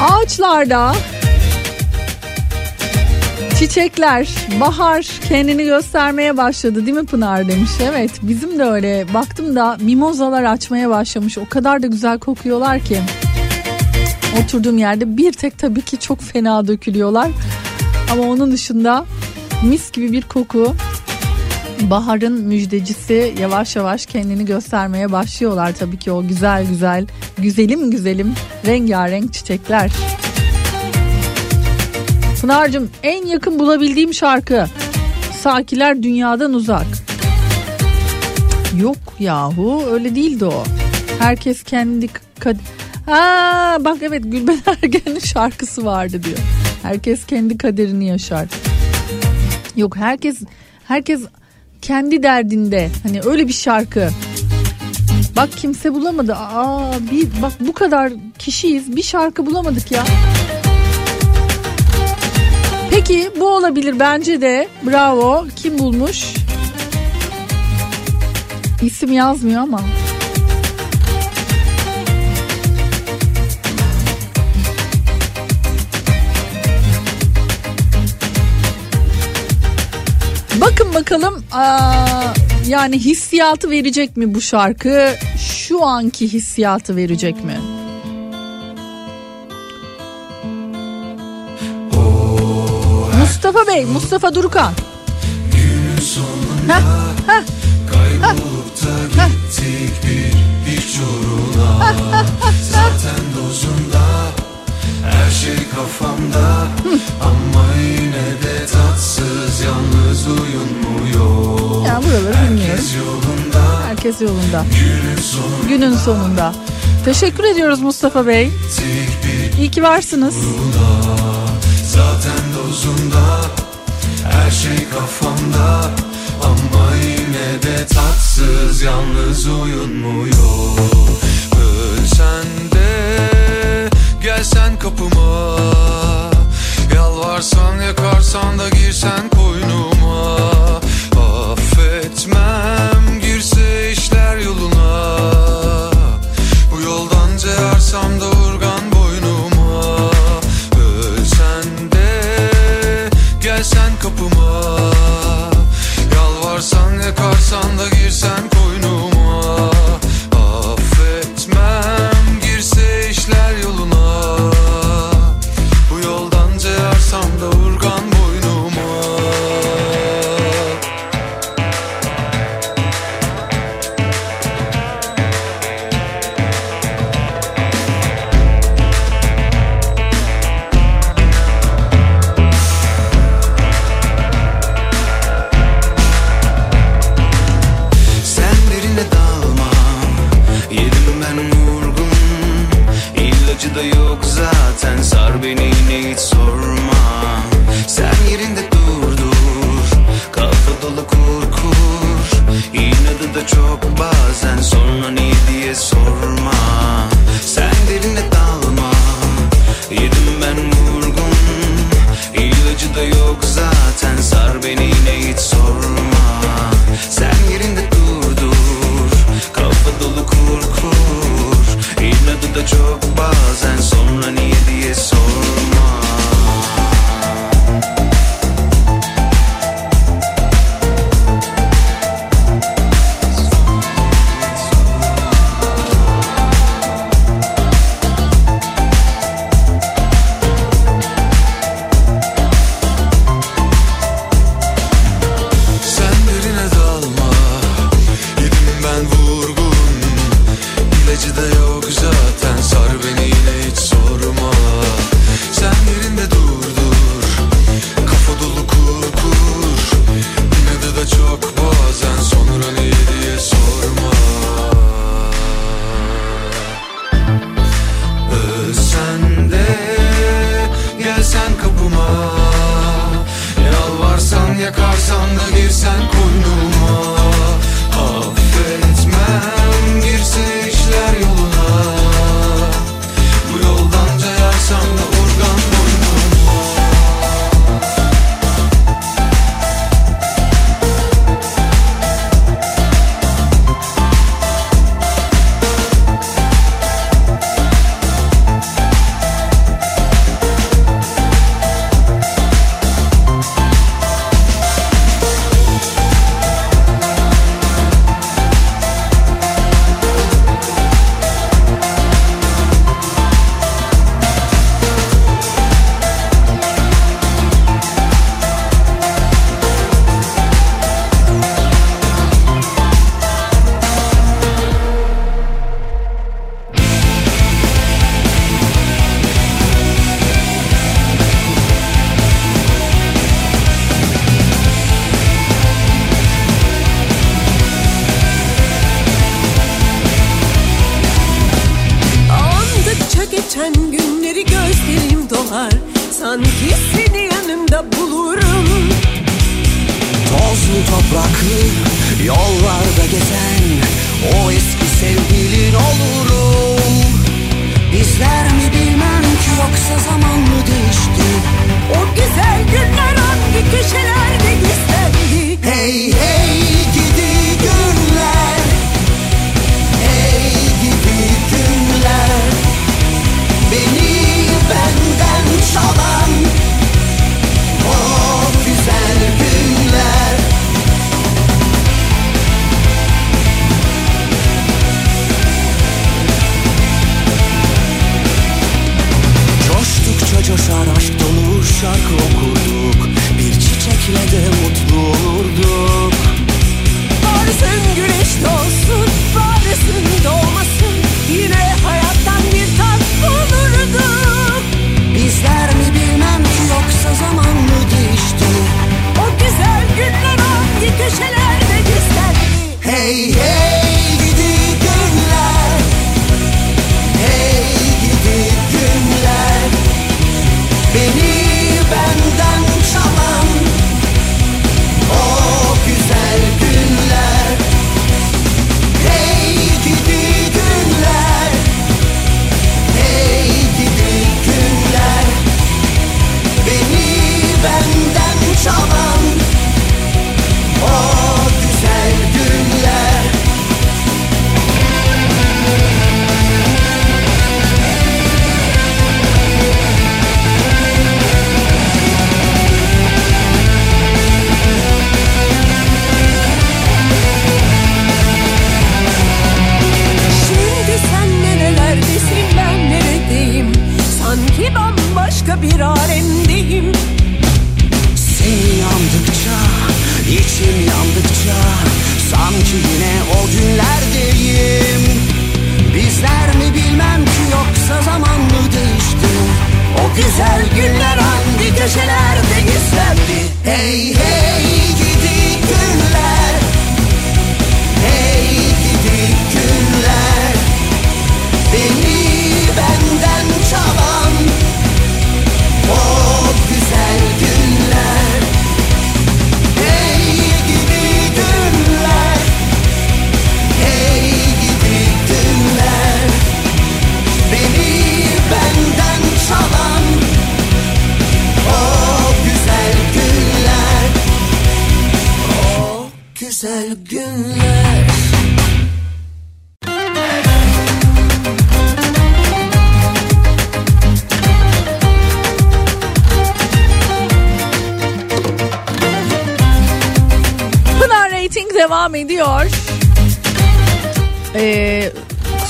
Ağaçlarda Çiçekler, bahar kendini göstermeye başladı değil mi Pınar demiş. Evet bizim de öyle. Baktım da mimozalar açmaya başlamış. O kadar da güzel kokuyorlar ki. Oturduğum yerde bir tek tabii ki çok fena dökülüyorlar. Ama onun dışında mis gibi bir koku. Baharın müjdecisi yavaş yavaş kendini göstermeye başlıyorlar tabii ki o güzel güzel, güzelim güzelim rengarenk çiçekler. Pınar'cığım en yakın bulabildiğim şarkı Sakiler Dünyadan Uzak. Yok yahu öyle değildi o. Herkes kendi kad Ha bak evet Gülben <laughs> Ergen'in şarkısı vardı diyor. Herkes kendi kaderini yaşar. Yok herkes herkes kendi derdinde. Hani öyle bir şarkı. Bak kimse bulamadı. Aa bir bak bu kadar kişiyiz. Bir şarkı bulamadık ya. Peki bu olabilir bence de. Bravo. Kim bulmuş? İsim yazmıyor ama. Bakın bakalım aa, yani hissiyatı verecek mi bu şarkı? Şu anki hissiyatı verecek mi? Mustafa Bey, Mustafa Durukan. Heh, heh, Kaybolup da gittik bir hiç uğruna Zaten dozunda her şey kafamda Herkes yolunda. günün sonu Günün sonunda. Teşekkür ediyoruz Mustafa Bey. İyi ki varsınız. Zaten dozunda her şey kafamda Ama yine de tatsız yalnız uyunmuyor Ölsen de gelsen kapıma Yalvarsan yakarsan da girsen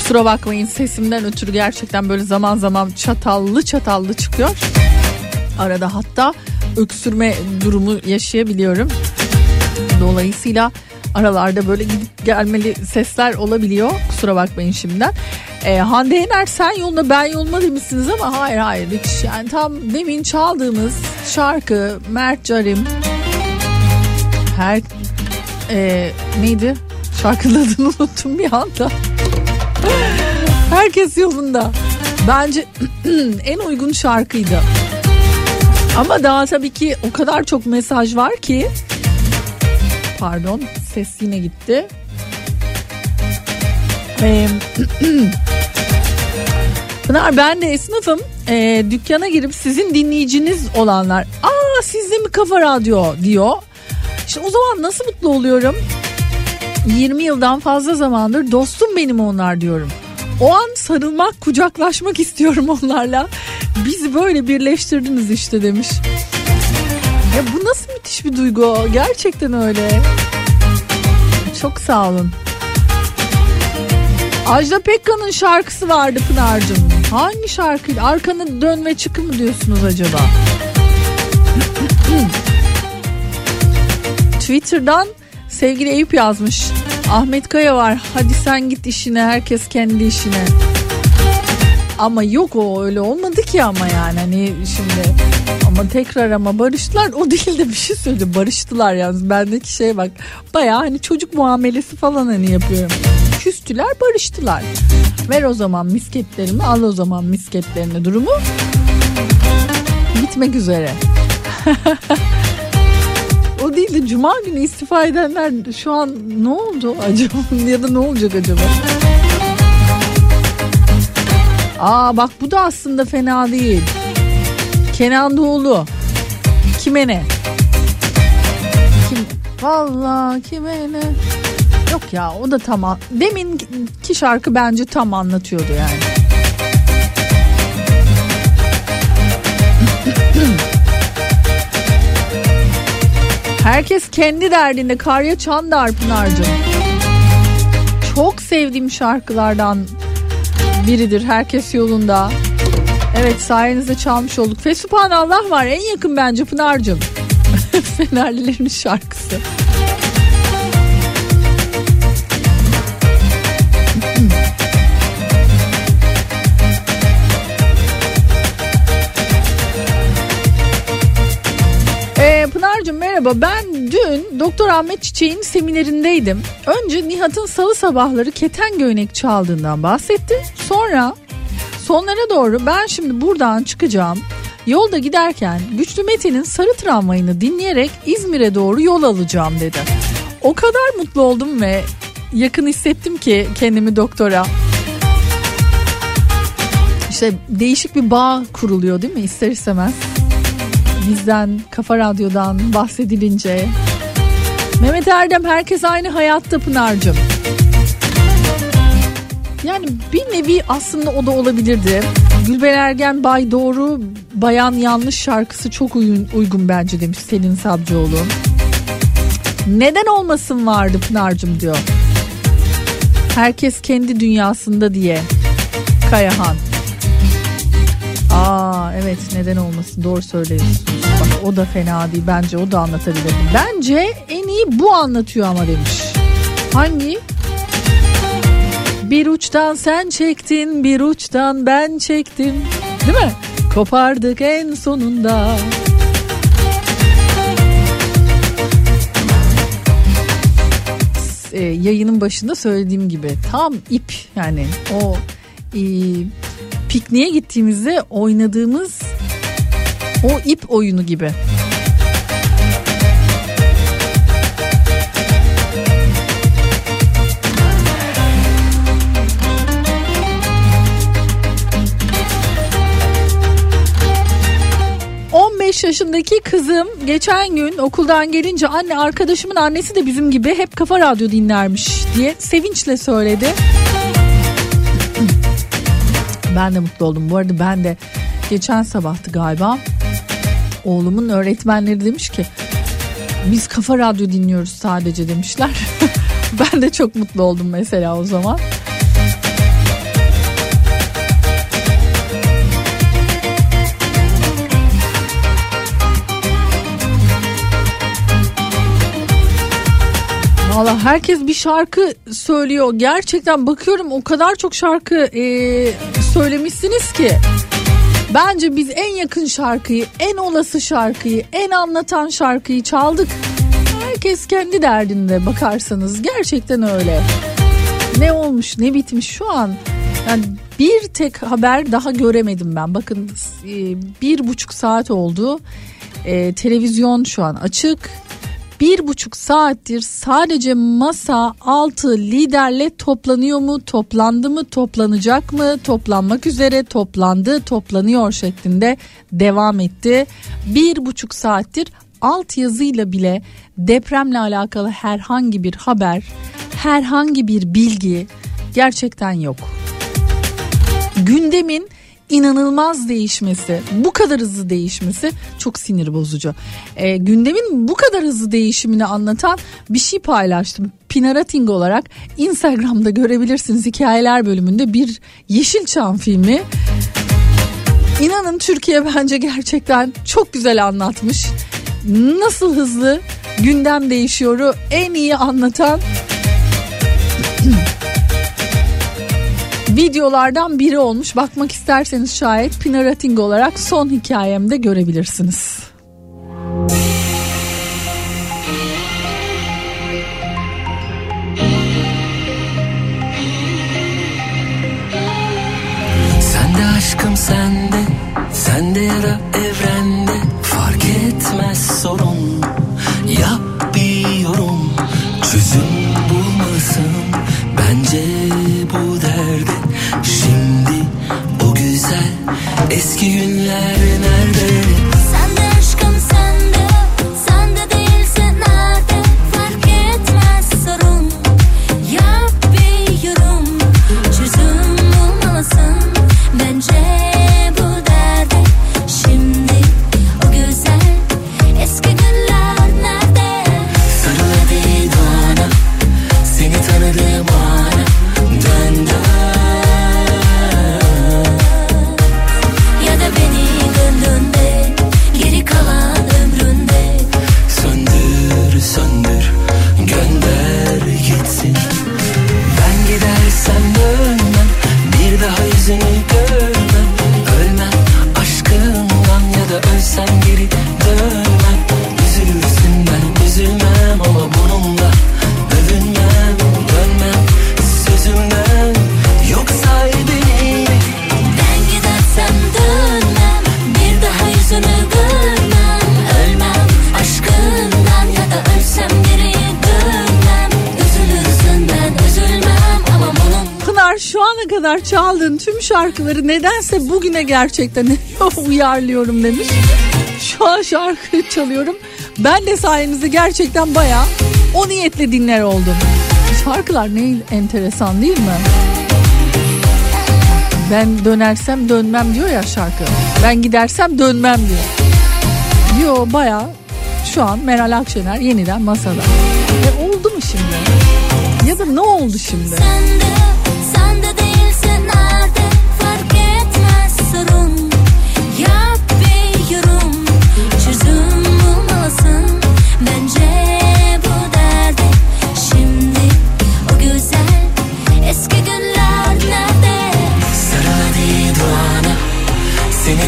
kusura bakmayın sesimden ötürü gerçekten böyle zaman zaman çatallı çatallı çıkıyor. Arada hatta öksürme durumu yaşayabiliyorum. Dolayısıyla aralarda böyle gidip gelmeli sesler olabiliyor. Kusura bakmayın şimdiden. Ee, Hande Yener sen yoluna ben yoluma demişsiniz ama hayır hayır hiç. Yani tam demin çaldığımız şarkı Mert Carim her e, neydi? Şarkının adını <laughs> unuttum bir anda. Herkes yolunda. Bence <clears throat> en uygun şarkıydı. Ama daha tabii ki o kadar çok mesaj var ki. Pardon ses yine gitti. Ee, <clears throat> Pınar ben de esnafım. Ee, dükkana girip sizin dinleyiciniz olanlar. Aa sizde mi kafa radyo diyor. İşte o zaman nasıl mutlu oluyorum? 20 yıldan fazla zamandır dostum benim onlar diyorum. O an sarılmak, kucaklaşmak istiyorum <laughs> onlarla. Bizi böyle birleştirdiniz işte demiş. Ya bu nasıl müthiş bir duygu. Gerçekten öyle. Çok sağ olun. Ajda Pekkan'ın şarkısı vardı Pınar'cığım. Hangi şarkıydı? Arkanı dön ve çıkın mı diyorsunuz acaba? <laughs> Twitter'dan sevgili Eyüp yazmış. Ahmet Kaya var. Hadi sen git işine. Herkes kendi işine. Ama yok o öyle olmadı ki ama yani. Hani şimdi ama tekrar ama barıştılar. O değil de bir şey söyledi. Barıştılar yalnız. Bendeki şey bak baya hani çocuk muamelesi falan hani yapıyorum. Küstüler barıştılar. Ver o zaman misketlerimi al o zaman misketlerini. Durumu bitmek üzere <laughs> de cuma günü istifa edenler şu an ne oldu acaba <laughs> ya da ne olacak acaba? Aa bak bu da aslında fena değil. Kenan Doğulu. Kime ne? Kim? Valla kime ne? Yok ya o da tamam. Demin ki şarkı bence tam anlatıyordu yani. Herkes kendi derdinde Karya Çandar Pınar'cığım. Çok sevdiğim şarkılardan biridir. Herkes yolunda. Evet sayenizde çalmış olduk. Fesubhanallah var en yakın bence Pınar'cığım. <laughs> Fenerlilerin şarkısı. Pınar'cığım merhaba ben dün Doktor Ahmet Çiçek'in seminerindeydim. Önce Nihat'ın salı sabahları keten göğnek çaldığından bahsetti. Sonra sonlara doğru ben şimdi buradan çıkacağım. Yolda giderken Güçlü Metin'in Sarı Tramvayı'nı dinleyerek İzmir'e doğru yol alacağım dedi. O kadar mutlu oldum ve yakın hissettim ki kendimi doktora. İşte değişik bir bağ kuruluyor değil mi ister istemez bizden, Kafa Radyo'dan bahsedilince. Mehmet Erdem herkes aynı hayatta Pınar'cığım. Yani bir nevi aslında o da olabilirdi. Gülben Ergen Bay Doğru Bayan Yanlış şarkısı çok uygun, uygun bence demiş Selin Sabcıoğlu. Neden olmasın vardı Pınar'cığım diyor. Herkes kendi dünyasında diye. Kayahan. Aa evet neden olmasın doğru söylüyorsunuz. Bak o da fena değil bence o da anlatabilir. Bence en iyi bu anlatıyor ama demiş. Hangi? Bir uçtan sen çektin bir uçtan ben çektim. Değil mi? Kopardık en sonunda. E, yayının başında söylediğim gibi tam ip yani o e, pikniğe gittiğimizde oynadığımız o ip oyunu gibi. yaşındaki kızım geçen gün okuldan gelince anne arkadaşımın annesi de bizim gibi hep kafa radyo dinlermiş diye sevinçle söyledi. Ben de mutlu oldum. Bu arada ben de geçen sabahtı galiba oğlumun öğretmenleri demiş ki Biz kafa radyo dinliyoruz sadece demişler. <laughs> ben de çok mutlu oldum mesela o zaman. Valla herkes bir şarkı söylüyor. Gerçekten bakıyorum o kadar çok şarkı e, söylemişsiniz ki. Bence biz en yakın şarkıyı, en olası şarkıyı, en anlatan şarkıyı çaldık. Herkes kendi derdinde bakarsanız gerçekten öyle. Ne olmuş, ne bitmiş şu an. Yani bir tek haber daha göremedim ben. Bakın e, bir buçuk saat oldu. E, televizyon şu an açık bir buçuk saattir sadece masa altı liderle toplanıyor mu, toplandı mı, toplanacak mı, toplanmak üzere, toplandı, toplanıyor şeklinde devam etti. Bir buçuk saattir alt yazıyla bile depremle alakalı herhangi bir haber, herhangi bir bilgi gerçekten yok. Gündemin inanılmaz değişmesi, bu kadar hızlı değişmesi çok sinir bozucu. E, gündemin bu kadar hızlı değişimini anlatan bir şey paylaştım. Pinarating olarak Instagram'da görebilirsiniz hikayeler bölümünde bir Yeşilçam filmi. İnanın Türkiye bence gerçekten çok güzel anlatmış. Nasıl hızlı gündem değişiyoru en iyi anlatan videolardan biri olmuş. Bakmak isterseniz şayet Pinarating olarak son hikayemde görebilirsiniz. Sende aşkım sende Sende ya şarkıları nedense bugüne gerçekten <laughs> uyarlıyorum demiş. Şu an şarkı çalıyorum. Ben de sayenizde gerçekten baya o niyetle dinler oldum. Şarkılar ne enteresan değil mi? Ben dönersem dönmem diyor ya şarkı. Ben gidersem dönmem diyor. Yo baya şu an Meral Akşener yeniden masada. E oldu mu şimdi? Ya da ne oldu şimdi?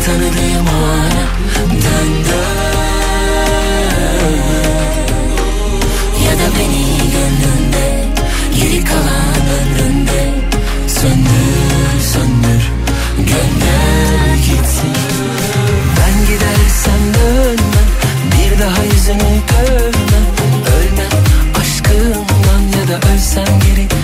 Tanıdığım ana Dön Ya da beni gönlünde Geri kalan ömründe Söndür söndür Gönder gitsin. Ben gidersem dönmem Bir daha yüzünü görmem Ölmem aşkından Ya da ölsem geri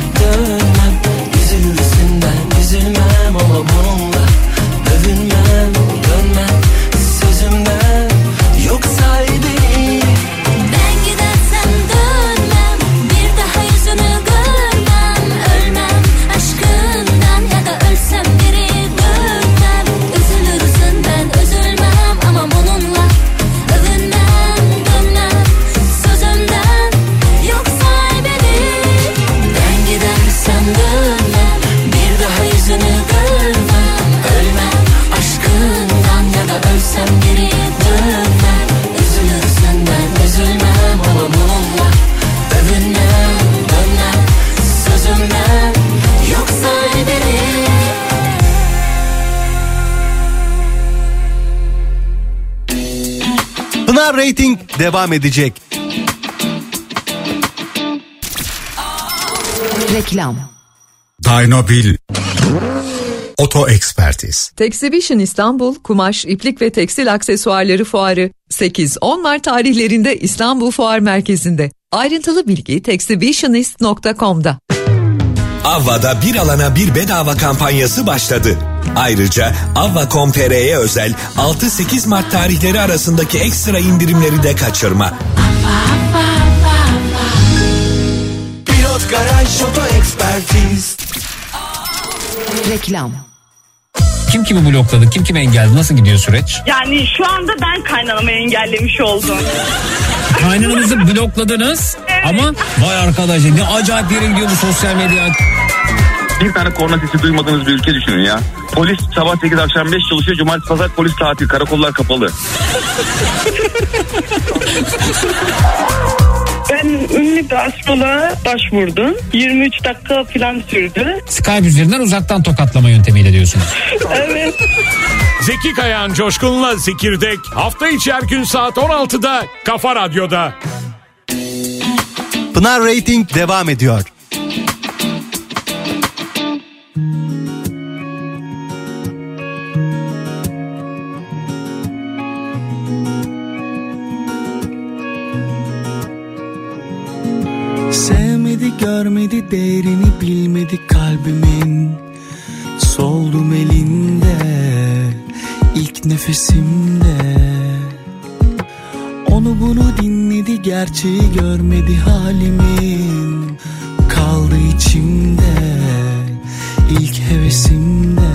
devam edecek. Reklam. Dynobil Oto Ekspertiz Texibition İstanbul Kumaş, İplik ve Tekstil Aksesuarları Fuarı 8-10 Mart tarihlerinde İstanbul Fuar Merkezi'nde. Ayrıntılı bilgi texibitionist.com'da. Avva'da bir alana bir bedava kampanyası başladı. Ayrıca Avva.com.tr'ye özel 6-8 Mart tarihleri arasındaki ekstra indirimleri de kaçırma. Pilot Garaj Oto Ekspertiz Reklam. Kim kimi blokladı, kim kimi engelledi, nasıl gidiyor süreç? Yani şu anda ben kaynanamı engellemiş oldum. <laughs> Kaynananızı blokladınız ama vay arkadaş ne acayip yere gidiyor bu sosyal medya. Bir tane korna sesi duymadığınız bir ülke düşünün ya. Polis sabah 8 akşam 5 çalışıyor. Cumartesi pazar polis tatil. Karakollar kapalı. Ben ünlü bir astroloğa başvurdum. 23 dakika falan sürdü. Skype üzerinden uzaktan tokatlama yöntemiyle diyorsunuz. evet. Zeki Kayan Coşkun'la Zekirdek hafta içi her gün saat 16'da Kafa Radyo'da. Pınar Rating devam ediyor. Sevmedi görmedi değerini bilmedi kalbimin. Soldum elinde ilk nefesimde. Onu bunu dinledi gerçeği görmedi halimin. Kaldı içimde ilk hevesimde.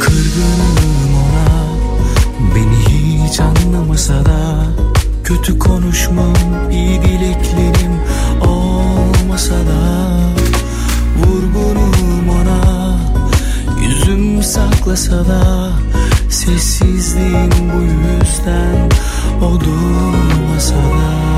Kırgınım ona beni hiç anlamasa da Kötü konuşmam, iyi dileklerim olmasa da Vurgunum ona, yüzüm saklasa da Sessizliğim bu yüzden o durmasa da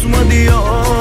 susma diyor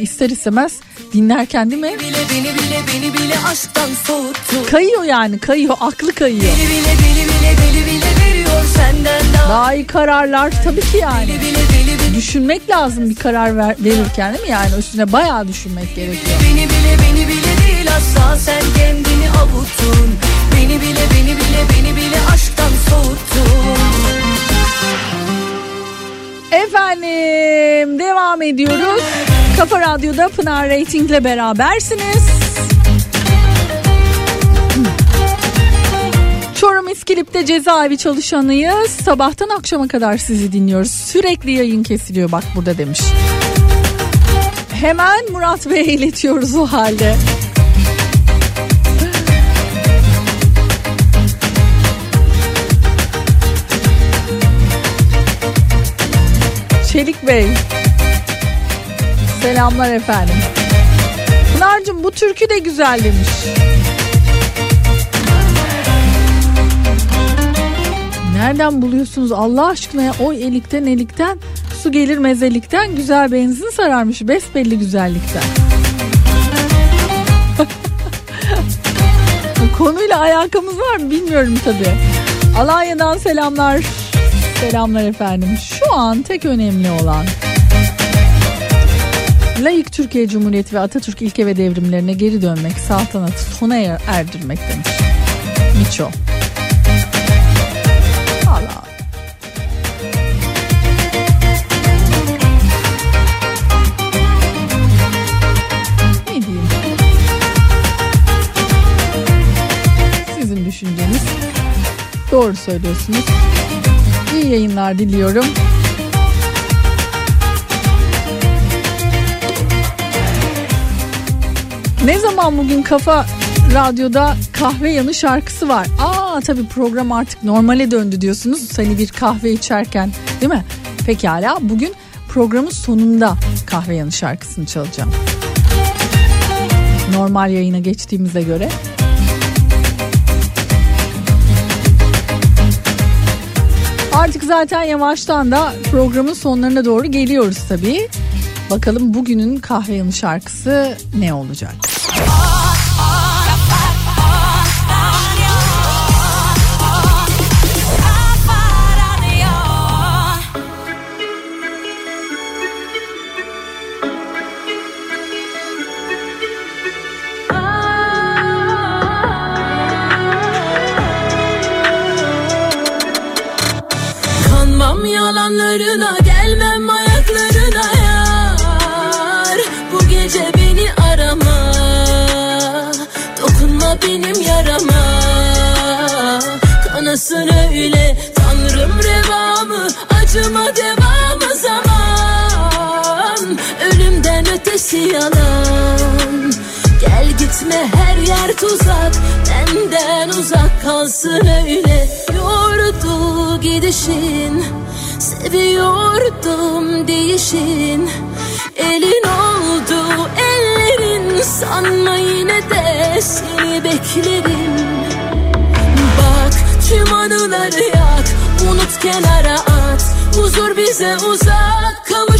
ister istemez dinlerken değil mi? bile beni bile beni bile aşktan soğuttu Kayıyor yani kayıyor aklı kayıyor. Deli bile deli bile deli bile veriyor senden daha Daha iyi kararlar tabii ki yani. Deli bile deli bile Düşünmek lazım bir karar ver, verirken değil mi? Yani üstüne bayağı düşünmek gerekiyor. Beni bile beni bile değil asla sen kendini avuttun Beni bile beni bile beni bile aşktan soğuttun Efendim devam ediyoruz. Kafa Radyo'da Pınar Rating'le berabersiniz. Çorum İskilip'te cezaevi çalışanıyız. Sabahtan akşama kadar sizi dinliyoruz. Sürekli yayın kesiliyor bak burada demiş. Hemen Murat Bey'e iletiyoruz o halde. Çelik Bey. Selamlar efendim. Pınar'cığım bu türkü de güzel demiş. Nereden buluyorsunuz Allah aşkına ya? O elikten elikten su gelir mezelikten güzel benzin sararmış besbelli güzellikten. <laughs> Konuyla alakamız var mı bilmiyorum tabii. Alanya'dan selamlar. Selamlar efendim. Şu an tek önemli olan Layık Türkiye Cumhuriyeti ve Atatürk ilke ve devrimlerine geri dönmek, saltanatı sona er- erdirmek demiş. Miço. Valla. Ne diyeyim? Sizin düşünceniz. Doğru söylüyorsunuz. İyi yayınlar diliyorum. Ne zaman bugün Kafa Radyo'da kahve yanı şarkısı var. Aa tabii program artık normale döndü diyorsunuz. Hani bir kahve içerken değil mi? Pekala bugün programın sonunda kahve yanı şarkısını çalacağım. Normal yayına geçtiğimize göre. Artık zaten yavaştan da programın sonlarına doğru geliyoruz tabii. Bakalım bugünün kahve yanı şarkısı ne olacak? Kalsın öyle Yordu gidişin. Seviyordum değişin. Elin oldu ellerin. Sanma yine de seni beklerim. Bak tüm anıları yak. Unut kenara at. Huzur bize uzak. Kavuş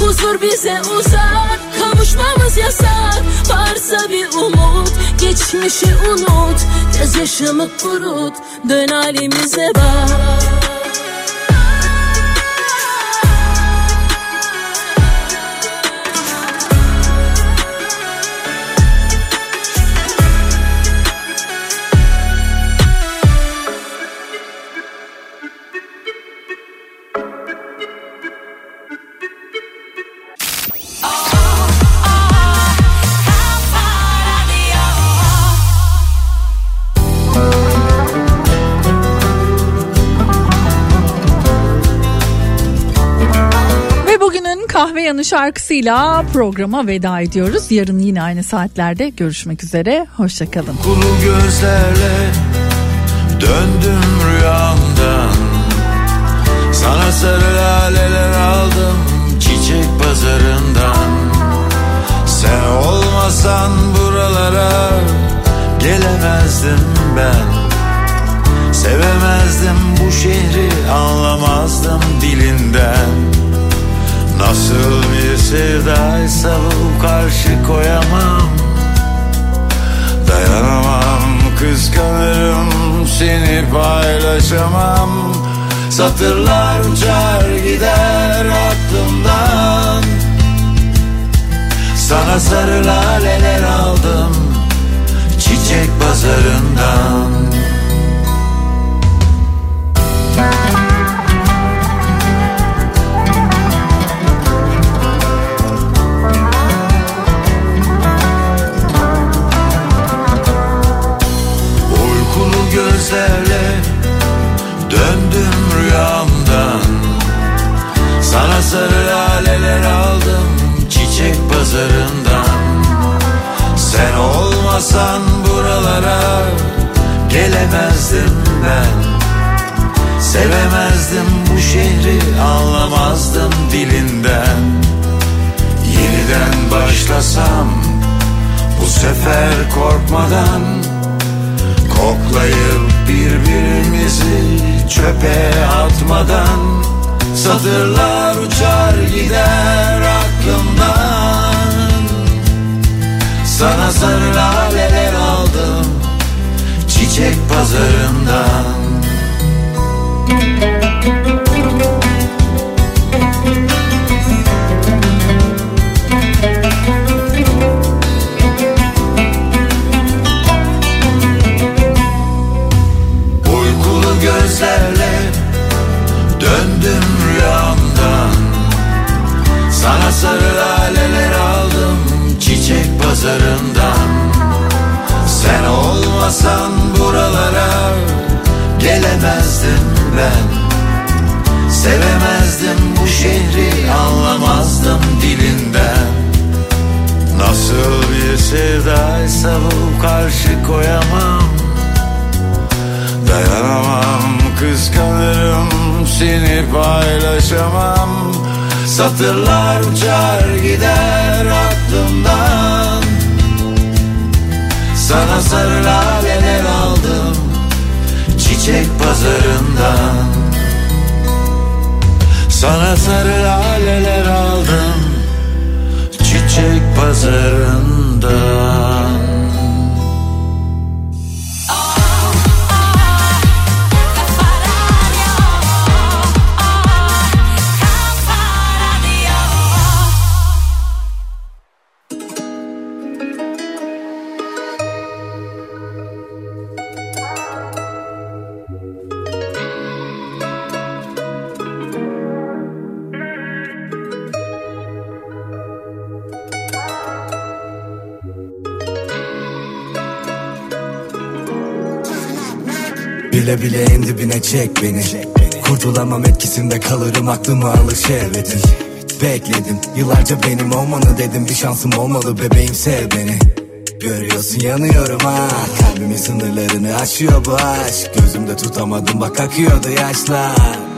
Huzur bize uzak Kavuşmamız yasak. Varsa bir umut Geçmişi unut. Gözyaşımı kurut Dön halimize bak şarkısıyla programa veda ediyoruz. Yarın yine aynı saatlerde görüşmek üzere. Hoşçakalın. Kulu gözlerle döndüm rüyamdan Sana sarı laleler aldım çiçek pazarından Sen olmasan buralara gelemezdim ben Sevemezdim bu şehri anlamazdım dilinden Nasıl bir sevdaysa bu karşı koyamam. Dayanamam kıskanırım seni paylaşamam. Satırlar uçar gider aklımdan. Sana sarı laleler aldım çiçek pazarından Sana sarı laleler aldım çiçek pazarından. Sen olmasan buralara gelemezdim ben. Sevemezdim bu şehri anlamazdım dilinden. Yeniden başlasam bu sefer korkmadan Koklayıp birbirimizi çöpe atmadan Satırlar uçar gider aklımdan. Sana sarı laleler aldım çiçek pazarından Satırlar uçar gider aklımdan. Sana sarı laleler aldım çiçek pazarından. Sana sarı laleler aldım çiçek pazarından Bile bile en dibine çek beni. Kurtulamam etkisinde kalırım aklımı alır şehvetin. Bekledim yıllarca benim olmanı dedim. Bir şansım olmalı bebeğim sev beni. Görüyorsun yanıyorum ha. Kalbimin sınırlarını aşıyor bu aşk. Gözümde tutamadım bak akıyordu yaşlar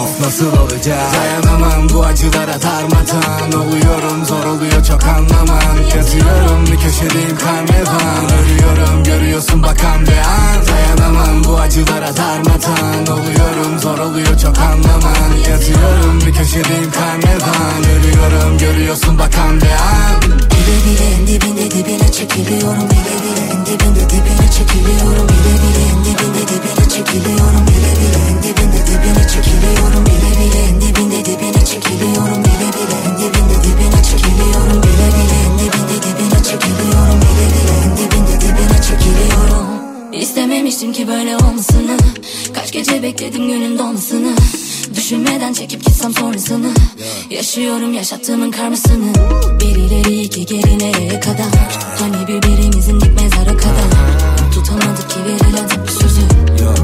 Of nasıl olacak? Dayanamam bu acılara darmadan Oluyorum zor oluyor çok anlaman Yazıyorum bir köşedeyim karnevan. Ölüyorum görüyorsun bakan bir an. Dayanamam bu acılara darmadan Oluyorum zor oluyor çok anlaman Yazıyorum bir köşedeyim karnevan. Ölüyorum görüyorsun bakan bir an Bile bile en dibinde dibine çekiliyorum. Bile bile en dibinde dibine çekiliyorum. Bile bile en dibinde dibine çekiliyorum. Bile bile en dibinde dibine çekiliyorum. Bile bile en dibinde dibine çekiliyorum. Bile bile en dibinde dibine çekiliyorum. Bile bile en dibinde dibine çekiliyorum. Bile bile en dibinde dibine çekiliyorum. İstememiştim ki böyle olmasını. Kaç gece bekledim günün dolmasını Düşünmeden çekip gitsem sonrasını. Yaşıyorum yaşattığımın karmasını. Bir ileri iki geri nereye kadar. Hani birbirimizin dik mezara kadar. Tutamadık ki verilen bir sözü.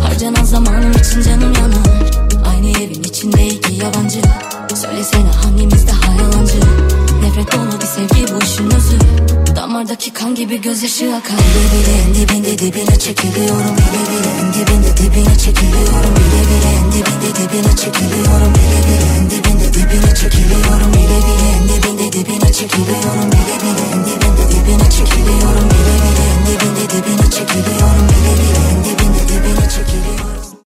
Harcanan zamanım için canım yanar. Aynı evin içinde iki yabancı. Söylesene hangimiz daha yalancı Nefret dolu bir sevgi bu işin özü. Damardaki kan gibi gözyaşı akar. Bile bile en dibinde dibine çekiliyorum. Bile bile en dibinde dibine çekiliyorum. Bile bile en dibinde dibine çekiliyorum. Bile bile en dibinde dibine çekiliyorum. Bile bile en dibinde dibine çekiliyorum. Bile bile en dibinde dibine çekiliyorum. Bile bile en dibinde dibine çekiliyorum. Bile bile en dibinde dibine çekiliyorum.